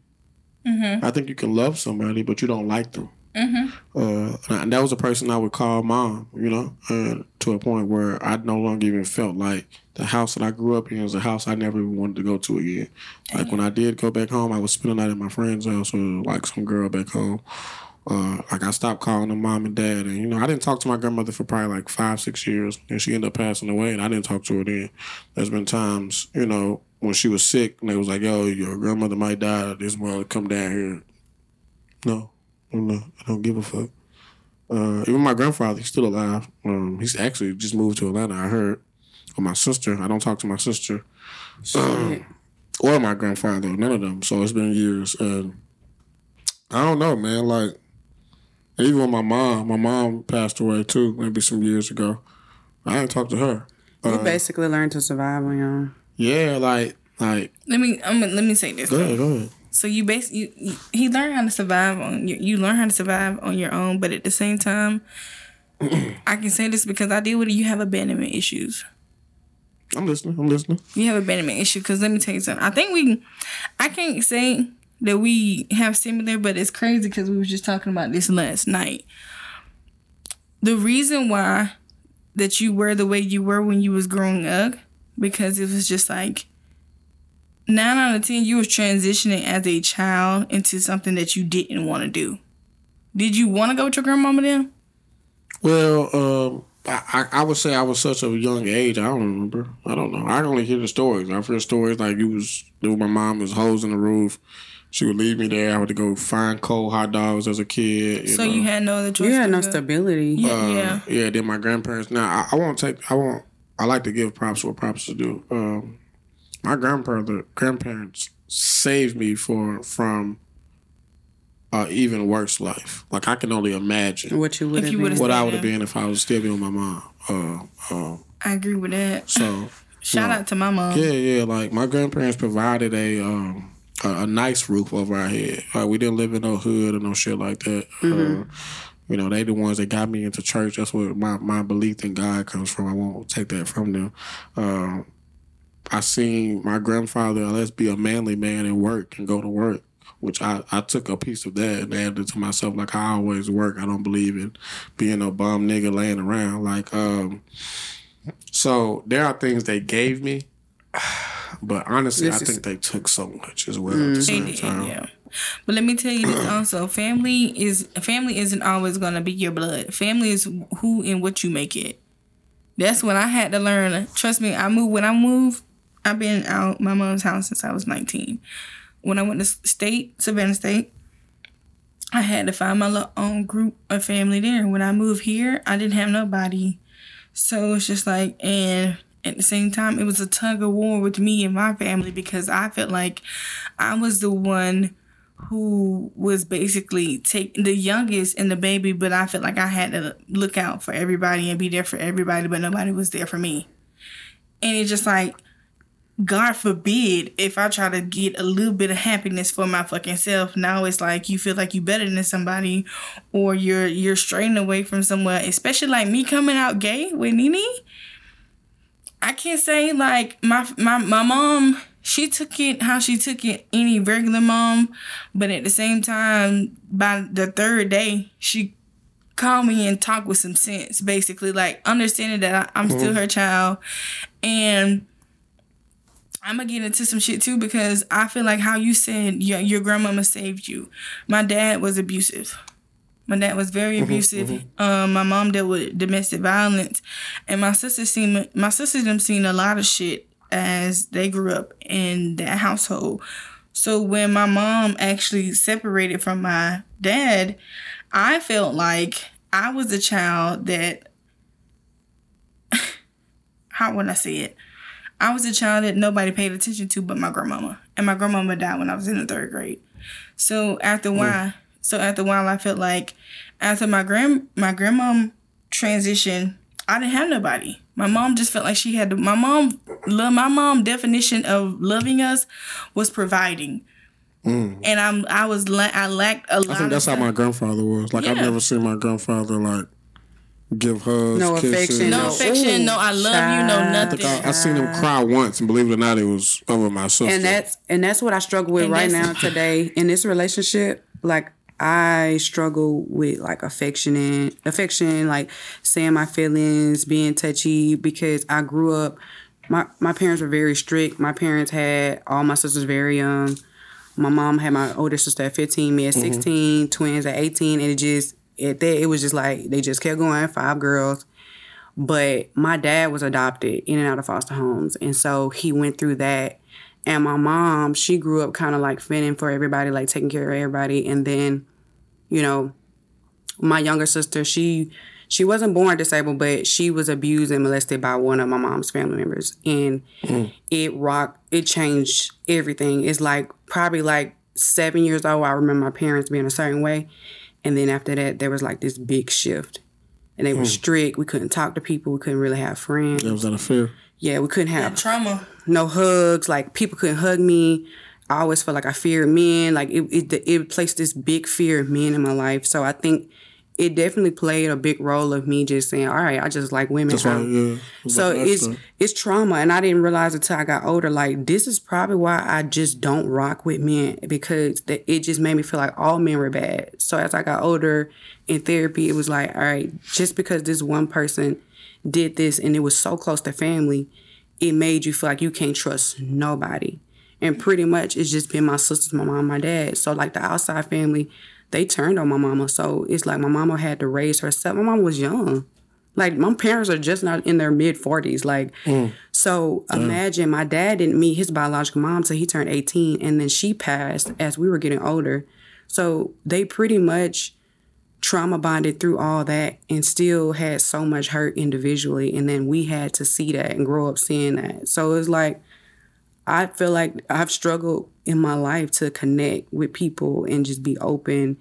Mm-hmm. I think you can love somebody, but you don't like them. Mm-hmm. Uh, and that was a person I would call mom, you know, uh, to a point where I no longer even felt like the house that I grew up in was a house I never even wanted to go to again. Like when I did go back home, I would spend the night at my friend's house or like some girl back home. Uh, like I stopped calling them mom and dad, and you know I didn't talk to my grandmother for probably like five, six years, and she ended up passing away, and I didn't talk to her then. There's been times, you know, when she was sick, and they was like, "Yo, your grandmother might die. This mother come down here." No, no, I don't give a fuck. Uh, even my grandfather, he's still alive. Um, he's actually just moved to Atlanta. I heard. Or my sister, I don't talk to my sister. Um, or my grandfather, none of them. So it's been years. And I don't know, man. Like, even with my mom, my mom passed away too, maybe some years ago. I didn't talk to her. You Uh, basically learned to survive on your own. Yeah, like, like, Let me I'm. let me say this. go ahead, go ahead. So you basically you, you, he learned how to survive on you. You learn how to survive on your own, but at the same time, I can say this because I deal with it. You have abandonment issues. I'm listening. I'm listening. You have abandonment issue because let me tell you something. I think we, I can't say that we have similar, but it's crazy because we were just talking about this last night. The reason why that you were the way you were when you was growing up because it was just like nine out of ten you were transitioning as a child into something that you didn't want to do. Did you want to go with your grandmama then? Well, um, I, I I would say I was such a young age. I don't remember. I don't know. I only hear the stories. I've heard stories like you was with my mom was holes in the roof. She would leave me there. I had to go find cold hot dogs as a kid. You so know. you had no other choice. You had no go. stability. Yeah, Uh, yeah. yeah. Then my grandparents. Now I, I won't take. I won't. I like to give props where props is due. Um, my grandfather, grandparents saved me for from uh, even worse life. Like I can only imagine What you would If have you been. what I would have been if I was still being with my mom. Uh, uh, I agree with that. so Shout No. out to my mom. yeah, yeah. Like my grandparents provided a um a, a nice roof over our head. Like we didn't live in no hood or no shit like that. Uh, you know, they the ones that got me into church. That's where my, my belief in God comes from. I won't take that from them. Um, I seen my grandfather, let's be a manly man and work and go to work, which I, I took a piece of that and added to myself. Like, I always work. I don't believe in being a bum nigga laying around. Like, um, so there are things they gave me, but honestly, This I is- think they took so much as well at the same time. yeah. But let me tell you this also: family is family isn't always gonna be your blood. Family is who and what you make it. That's what I had to learn. Trust me, I moved when I moved. I've been out my mom's house since I was nineteen. When I went to state, Savannah State, I had to find my own group of family there. When I moved here, I didn't have nobody. So it's just like, and at the same time, it was a tug of war with me and my family because I felt like I was the one who was basically take the youngest and the baby, but I felt like I had to look out for everybody and be there for everybody, but nobody was there for me. And it's just like, God forbid if I try to get a little bit of happiness for my fucking self. Now it's like you feel like you're better than somebody, or you're you're straying away from somewhere. Especially like me coming out gay with Nene. I can't say like my my my mom. She took it how she took it any regular mom, but at the same time, by the third day, she called me and talked with some sense, basically like understanding that I, I'm still mm-hmm. her child, and I'm gonna get into some shit too because I feel like how you said your your grandmama saved you. My dad was abusive. My dad was very mm-hmm, abusive. Mm-hmm. Um, my mom dealt with domestic violence, and my sister seen my sisters them seen a lot of shit as they grew up in that household. So when my mom actually separated from my dad, I felt like I was a child that how would I say it? I was a child that nobody paid attention to but my grandmama. And my grandmama died when I was in the third grade. So after a mm. while, so after a while, I felt like after my grand my grandma transition, I didn't have nobody. My mom just felt like she had to. My mom, love. My mom definition of loving us was providing, mm. and I'm I was la- I lacked a lot. I think that's of how my grandfather was. Like I've never seen my grandfather like give hugs, No kisses. affection, No No, affection, ooh, no I love you, no child. I, nothing. I, I seen him cry once, and believe it or not, it was over my sister. and that's and that's what I struggle with And right now today in this relationship. Like I struggle with like affection and affection, like saying my feelings, being touchy because I grew up. My my parents were very strict. My parents had all my sisters very young. My mom had my older sister at 15, me at mm-hmm. 16, twins at 18, and it just at that it was just like they just kept going, five girls. But my dad was adopted in and out of foster homes. And so he went through that. And my mom, she grew up kind of like fending for everybody, like taking care of everybody. And then, you know, my younger sister, she she wasn't born disabled, but she was abused and molested by one of my mom's family members. And mm. it rocked, it changed everything. It's like probably like seven years old, I remember my parents being a certain way. And then after that, there was like this big shift and they were mm. strict. We couldn't talk to people. We couldn't really have friends. that was out of fear. Yeah, we couldn't have Trauma. no hugs. Like people couldn't hug me. I always felt like I feared men. Like it, it, it placed this big fear of men in my life. So I think it definitely played a big role of me just saying, "All right, I just like women." Why, yeah. so it's it's trauma, and I didn't realize until I got older. Like this is probably why I just don't rock with men because that it just made me feel like all men were bad. So as I got older in therapy, it was like, all right, just because this one person did this and it was so close to family, it made you feel like you can't trust nobody. And pretty much it's just been my sisters, my mom, my dad. So like the outside family, they turned on my mama. So it's like my mama had to raise herself. My mom was young. Like my parents are just not in their mid forties. Like mm. so mm. imagine my dad didn't meet his biological mom till he turned 18 and then she passed as we were getting older. So they pretty much trauma bonded through all that and still had so much hurt individually and then we had to see that and grow up seeing that. So it's like I feel like I've struggled in my life to connect with people and just be open.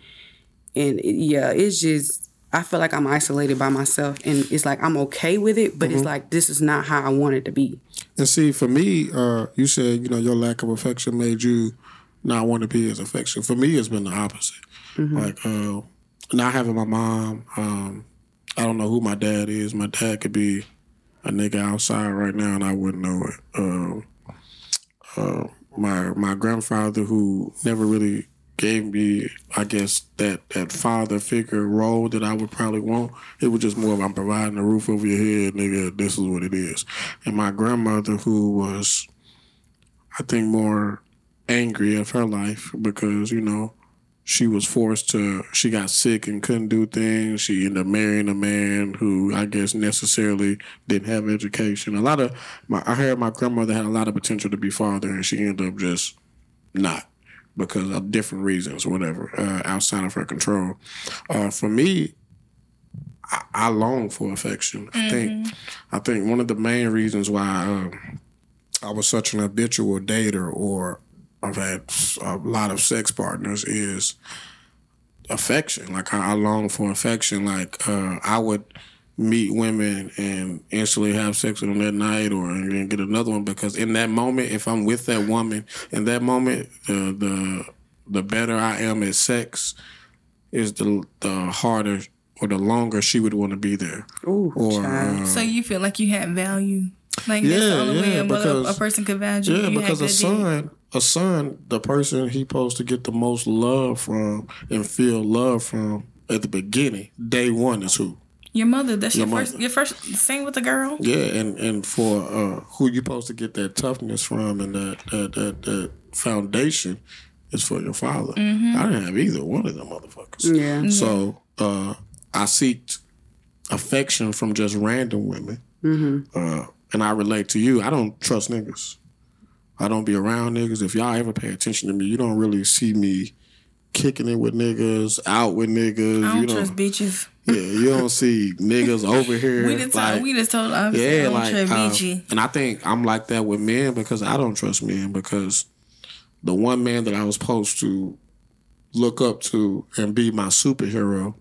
And it- yeah, it's just, I feel like I'm isolated by myself. And it's like I'm okay with it, but it's like this is not how I want it to be. And see, for me, uh, you said you know your lack of affection made you not want to be as affection. For me, it's been the opposite. Like uh, not having my mom. Um, I don't know who my dad is. My dad could be a nigga outside right now, and I wouldn't know it. Um, uh, my my grandfather, who never really gave me, I guess that that father figure role that I would probably want. It was just more of I'm providing a roof over your head, nigga. This is what it is. And my grandmother, who was, I think, more angry of her life because you know she was forced to she got sick and couldn't do things. She ended up marrying a man who i guess necessarily didn't have education. A lot of my i heard my grandmother had a lot of potential to be father and she ended up just not because of different reasons whatever uh, outside of her control. Uh, for me I, I long for affection. I think i think one of the main reasons why um, I was such an habitual dater or I've had a lot of sex partners is affection. Like I, I long for affection. Like uh, I would meet women and instantly have sex with them that night or and get another one because in that moment, if I'm with that woman in that moment, the the the better I am at sex is the the harder or the longer she would want to be there. Ooh, Or child. uh, So you feel like you had value. Like that's Yeah, the only way yeah, a, because- a person could value Yeah, you. because a good son, a son, the person he supposed to get the most love from and feel love from at the beginning, day one is who. Your mother. That's your, Your first. Your first sing with a girl. Yeah, and and for uh, who you supposed to get that toughness from and that that that, that foundation is for your father. I didn't have either one of them motherfuckers. Yeah. So uh, I seeked affection from just random women, uh, and I relate to you. I don't trust niggas. I don't be around niggas. If y'all ever pay attention to me, you don't really see me kicking it with niggas, out with niggas. I don't you don't, trust bitches. yeah, you don't see niggas over here. We just like, told, we just told I yeah, like, uh, and I think I'm like that with men because I don't trust men because the one man that I was supposed to look up to and be my superhero,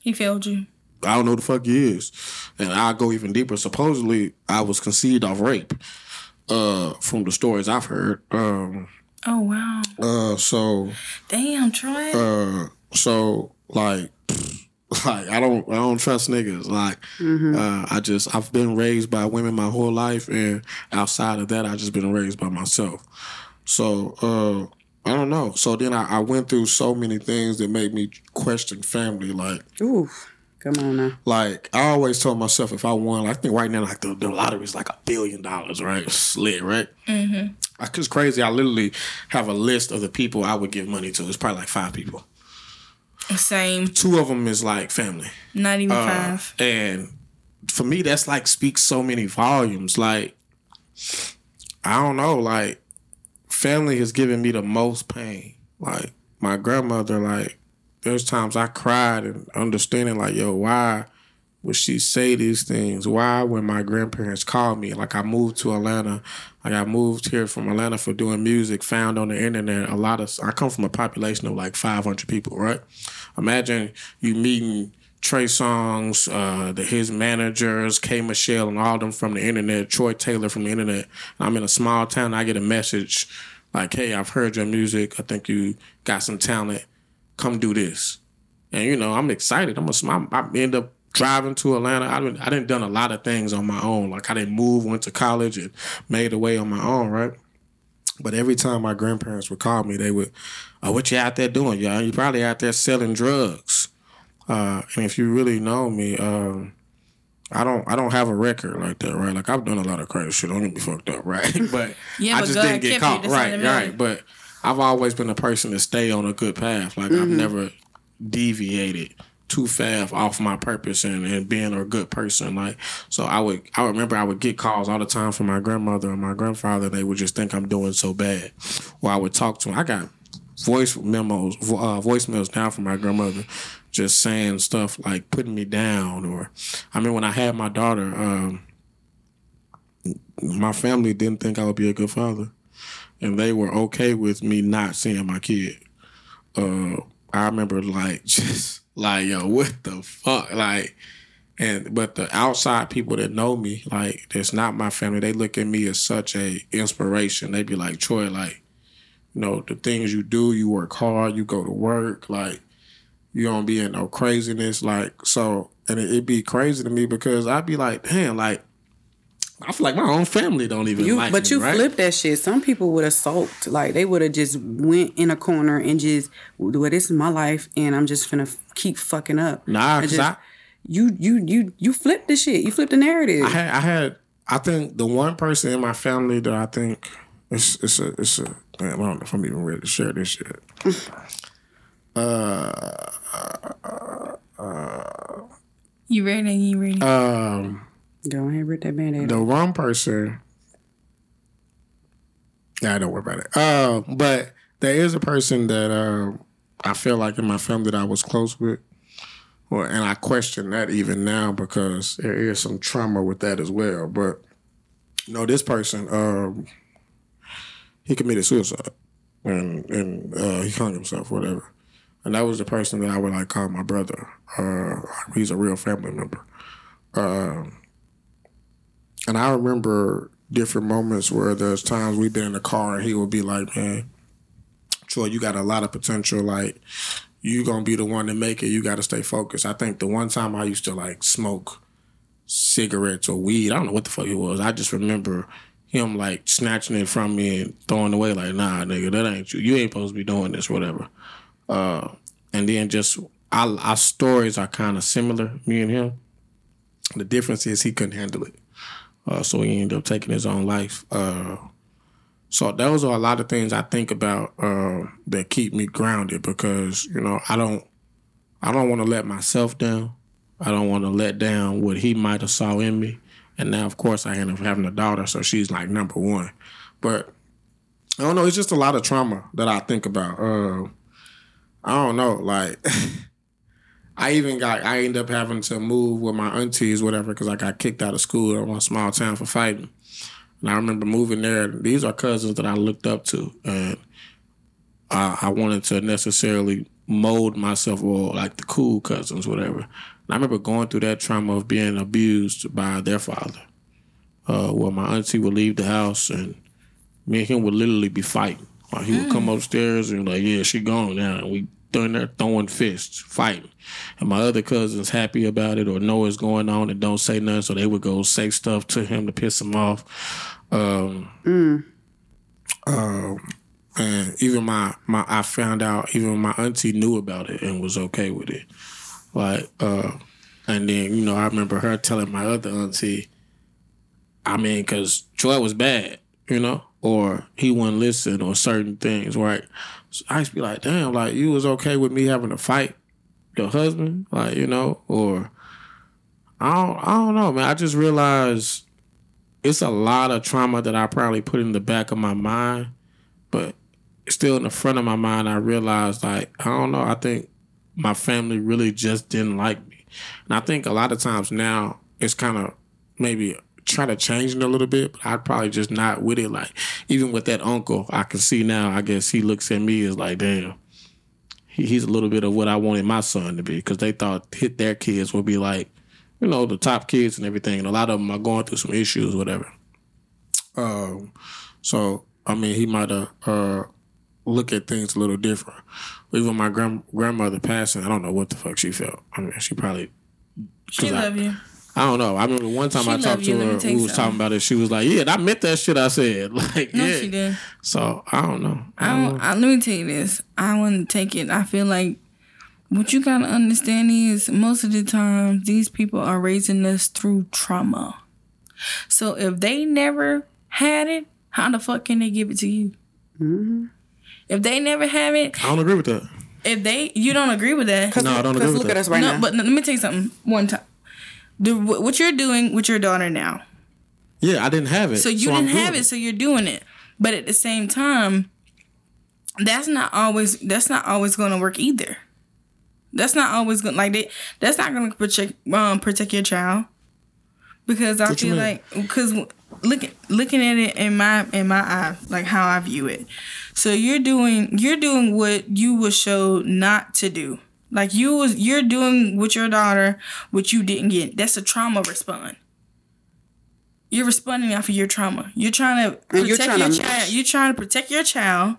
He failed you. I don't know who the fuck he is, and I'll go even deeper. Supposedly, I was conceived off rape, uh, from the stories I've heard. Um, Oh wow. uh, so Damn, Troy. uh, so like Like I don't I don't trust niggas. Like uh, I just I've been raised by women my whole life, and outside of that, I just been raised by myself. So uh, I don't know. So then I, I went through so many things that made me question family. Like Ooh, come on now. like I always told myself if I won, I think right now like the, the lottery is like a billion dollars, right? Slit, right? Mm-hmm. It's crazy. I literally have a list of the people I would give money to. It's probably like five people. Same. Two of them is like family. Not even Uh, five. And for me, that's like speaks so many volumes. Like, I don't know, like, family has given me the most pain. Like, my grandmother, like, there's times I cried and understanding, like, yo, why would she say these things? Why, when my grandparents called me, like, I moved to Atlanta, like, I moved here from Atlanta for doing music, found on the internet a lot of, I come from a population of like 500 people, right? Imagine you meeting Trey Songz, uh, the, his managers, K. Michelle, and all them from the internet, Troy Taylor from the internet. I'm in a small town. I get a message like, "Hey, I've heard your music. I think you got some talent. Come do this." And you know, I'm excited. I'm a smile. I end up driving to Atlanta. I didn't. I didn't done a lot of things on my own. Like I didn't move, went to college, and made a way on my own. Right. But every time my grandparents would call me, they would, "Oh, what you out there doing, y'all? You probably out there selling drugs." Uh, and if you really know me, um, I don't I don't have a record like that, right? Like I've done a lot of crazy shit. Don't get me fucked up, right? But Yeah, I but just didn't get caught, right? Right. But I've always been a person to stay on a good path. Like Mm-hmm. I've never deviated too fast off my purpose and, and being a good person. Like so, I would I remember I would get calls all the time from my grandmother and my grandfather. and They would just think I'm doing so bad, or I would talk to them. I got voice memos, vo- uh, voicemails down from my grandmother, just saying stuff like putting me down. Or, I mean, when I had my daughter, um, my family didn't think I would be a good father, and they were okay with me not seeing my kid. Uh, I remember like just like yo, what the fuck, like. And but the outside people that know me, like that's not my family, they look at me as such a inspiration. They be like, Troy, like, you know, the things you do, you work hard, you go to work, like you don't be in no craziness, like so and it, it'd be crazy to me because I'd be like, damn, like I feel like my own family don't even You, like but me, you right? flip that shit. Some people would assault, like they would have just went in a corner and just, well, this is my life, and I'm just gonna keep fucking up. Nah, I cause just- I, you, you, you, you flip the shit. You flip the narrative. I had I had I think the one person in my family that I think it's it's a it's a man, I don't know if I'm even ready to share this shit. You ready? You ready? Um Go ahead, rip that band-aid. the wrong person Yeah, don't worry about it. Uh, but there is a person that uh, I feel like in my family that I was close with. Well, and I question that even now because there is some trauma with that as well. But you know, this person, um, he committed suicide and and uh, he hung himself, whatever. And that was the person that I would like call my brother. Uh, he's a real family member. Um, and I remember different moments where there's times we've been in the car and he would be like, "Man, Troy, you got a lot of potential. Like, you gonna be the one to make it. You got to stay focused." I think the one time I used to like smoke cigarettes or weed, I don't know what the fuck it was. I just remember him like snatching it from me and throwing it away. Like, "Nah, nigga, that ain't you. You ain't supposed to be doing this, whatever." Uh, and then just our, our stories are kind of similar, me and him. The difference is he couldn't handle it. Uh, so he ended up taking his own life. Uh, so those are a lot of things I think about uh, that keep me grounded because you know I don't I don't want to let myself down. I don't want to let down what he might have saw in me. And now, of course, I end up having a daughter, so she's like number one. But I don't know. It's just a lot of trauma that I think about. Uh, I don't know. Like I even got I ended up having to move with my aunties, whatever, because I got kicked out of school in one small town for fighting. And I remember moving there. These are cousins that I looked up to, and I, I wanted to necessarily mold myself or like the cool cousins, whatever. And I remember going through that trauma of being abused by their father, uh, where my auntie would leave the house and me and him would literally be fighting. Like he would come upstairs and like, yeah, she gone now, and we doing there throwing fists, fighting. And my other cousins happy about it or know what's going on and don't say nothing, so they would go say stuff to him to piss him off. Um, um, and even my my I found out even my auntie knew about it and was okay with it. Like, uh, and then you know I remember her telling my other auntie, I mean, because Troy was bad, you know, or he wouldn't listen or certain things, right? So I used to be like, damn, like you was okay with me having to fight your husband, like you know, or I don't, I don't know, man. I just realized it's a lot of trauma that I probably put in the back of my mind, but still in the front of my mind, I realized like I don't know. I think my family really just didn't like me, and I think a lot of times now it's kind of maybe try to change it a little bit, but I'd probably just not with it. Like even with that uncle, I can see now. I guess he looks at me as like, damn, he, he's a little bit of what I wanted my son to be because they thought hit their kids would be like, you know, the top kids and everything, and a lot of them are going through some issues, whatever. Um, so I mean, he might have uh look at things a little different. Even my grand grandmother passing, I don't know what the fuck she felt. I mean, she probably She I- love you. I don't know. I remember one time She I talked you. to her. tell We was something. talking about it. She was like, "Yeah, I meant that shit I said." Like, No, yeah. she did. So I don't know. I don't, I, let me tell you this. I want to take it. I feel like what you gotta understand is most of the time these people are raising us through trauma. So if they never had it, how the fuck can they give it to you? Mm-hmm. If they never have it, I don't agree with that. if they you don't agree with that, No, I don't agree Because with look that. at us right no, now. but let me tell you something. One time, the what you're doing with your daughter now. Yeah, I didn't have it. So you I'm didn't have doing it, so you're doing it. But at the same time, that's not always that's not always going to work either. That's not always going like they, that's not going to protect um protect your child because I What feel like because look looking at it in my in my eye like how I view it. So you're doing you're doing what you were showed not to do. Like you was you're doing with your daughter what you didn't get. That's a trauma response. You're responding off of your trauma. You're trying to protect you're trying your to child. You're trying to protect your child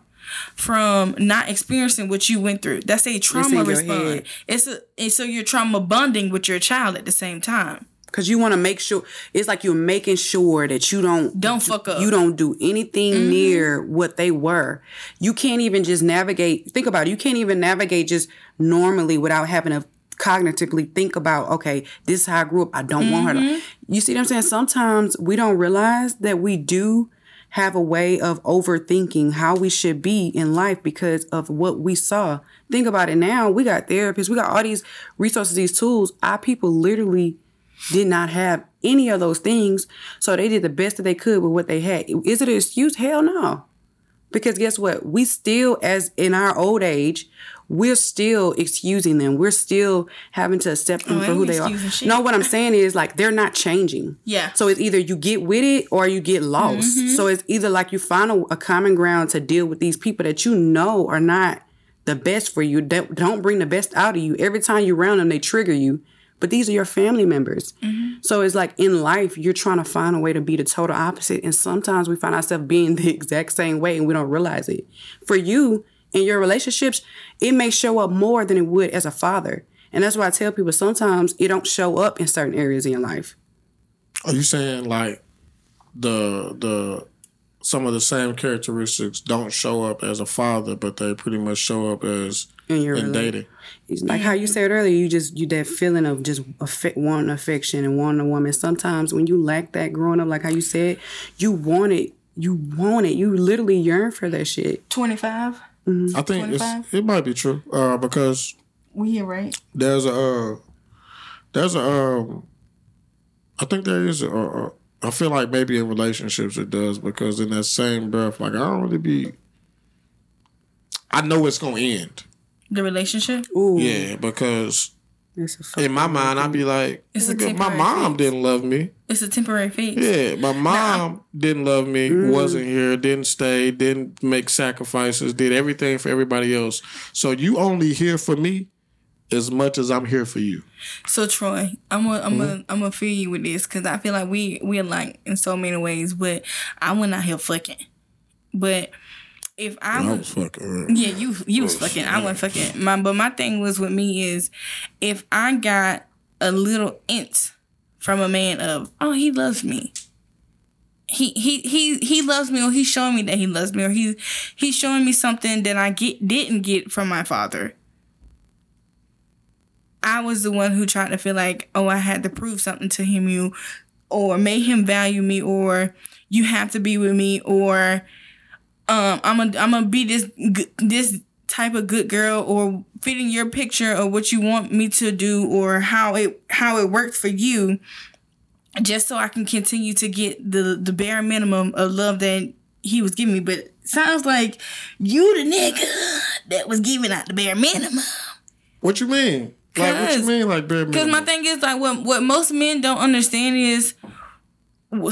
from not experiencing what you went through. That's a trauma response. It's a and so you're trauma bonding with your child at the same time. Because you want to make sure it's like you're making sure that you don't Don't fuck up. Mm-hmm. You don't do anything near what they were. You can't even just navigate. Think about it. You can't even navigate just normally without having to cognitively think about. Okay, this is how I grew up. I don't want her Mm-hmm. to. You see what I'm saying? Sometimes we don't realize that we do have a way of overthinking how we should be in life because of what we saw. Think about it now. We got therapists. We got all these resources, these tools. Our people literally did not have any of those things. So they did the best that they could with what they had. Is it an excuse? Hell no. Because guess what? We still, as in our old age, we're still excusing them. We're still having to accept them Oh, for who they are. shit. No, what I'm saying is like they're not changing. Yeah. So it's either you get with it or you get lost. Mm-hmm. So it's either like you find a, a common ground to deal with these people that you know are not the best for you. That don't bring the best out of you. Every time you're around them, they trigger you. But these are your family members. Mm-hmm. So it's like in life, you're trying to find a way to be the total opposite. And sometimes we find ourselves being the exact same way and we don't realize it. For you, in your relationships, it may show up more than it would as a father. And that's why I tell people sometimes it don't show up in certain areas in your life. Are you saying like the the some of the same characteristics don't show up as a father, but they pretty much show up as In your in rela- dating? It's like how you said earlier, you just you that feeling of just affect, wanting affection and wanting a woman. Sometimes when you lack that growing up, like how you said, you want it, you want it, you literally yearn for that shit. Twenty five. I think it's, it might be true uh, because We here, right? there's a uh, there's a um, I think there is a, a I feel like maybe in relationships it does because in that same breath, like I don't really be. I know it's gonna end. The relationship. Ooh, Yeah, because that's a fuck- in my mind I'd be like, It's a my mom fix. didn't love me. It's a temporary fix. Yeah, my mom didn't love me, Mm. wasn't here, didn't stay, didn't make sacrifices, did everything for everybody else. So you only here for me as much as I'm here for you. So Troy, I'm gonna I'm gonna I'm gonna feel you with this because I feel like we we're like in so many ways, but I went out here fucking. But if I I was was fucking. yeah, you you was oh, fucking. I wasn't fucking. My but my thing was with me is if I got a little int from a man of oh he loves me. He he he he loves me or he's showing me that he loves me or he he's showing me something that I get didn't get from my father. I was the one who tried to feel like, oh, I had to prove something to him, you, or made him value me, or you have to be with me, or um, I'm gonna I'm gonna be this this type of good girl, or fitting your picture of what you want me to do, or how it how it worked for you, just so I can continue to get the the bare minimum of love that he was giving me. But sounds like you the nigga that was giving out the bare minimum. What you mean? Like what you mean? Like bare minimum Because my thing is like what what most men don't understand is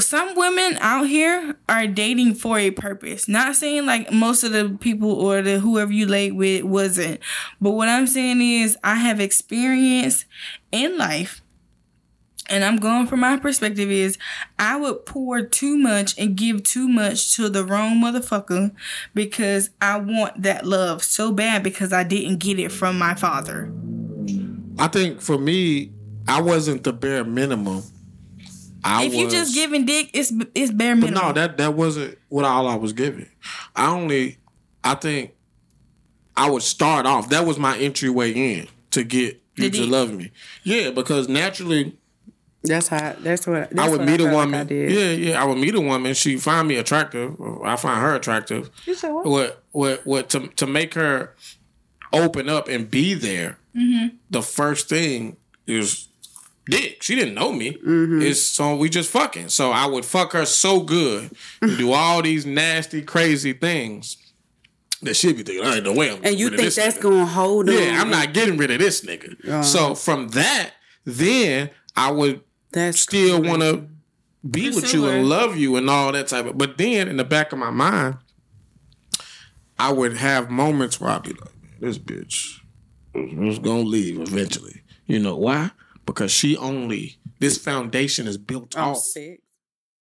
some women out here are dating for a purpose. Not saying like most of the people or the whoever you laid with wasn't, but what I'm saying is I have experience in life. And I'm going from my perspective is I would pour too much and give too much to the wrong motherfucker because I want that love so bad because I didn't get it from my father. I think for me, I wasn't the bare minimum. I if you was- just giving dick, it's it's bare But minimum. no, that that wasn't what all I was giving. I only, I think, I would start off. That was my entryway in to get you The to D. love me. Yeah, because naturally That's how. That's what. That's I would what meet a felt like woman. Yeah, yeah. I would meet a woman. She find me attractive. I find her attractive. You said what? What? What? What? To to make her open up and be there. Mm-hmm. The first thing is dick. She didn't know me. Mm-hmm. It's so we just fucking. So I would fuck her so good and do all these nasty, crazy things that she'd be thinking, I ain't no way I'm And you getting rid of think this that's nigga." gonna hold on? Yeah, I'm not getting rid of this nigga. So from that, then I would That's still crazy. want to be with Pursue you and love you and all that type of. But then in the back of my mind, I would have moments where I'd be like, "This bitch is gonna leave eventually." You know why? Because she only this foundation is built I'm off sick.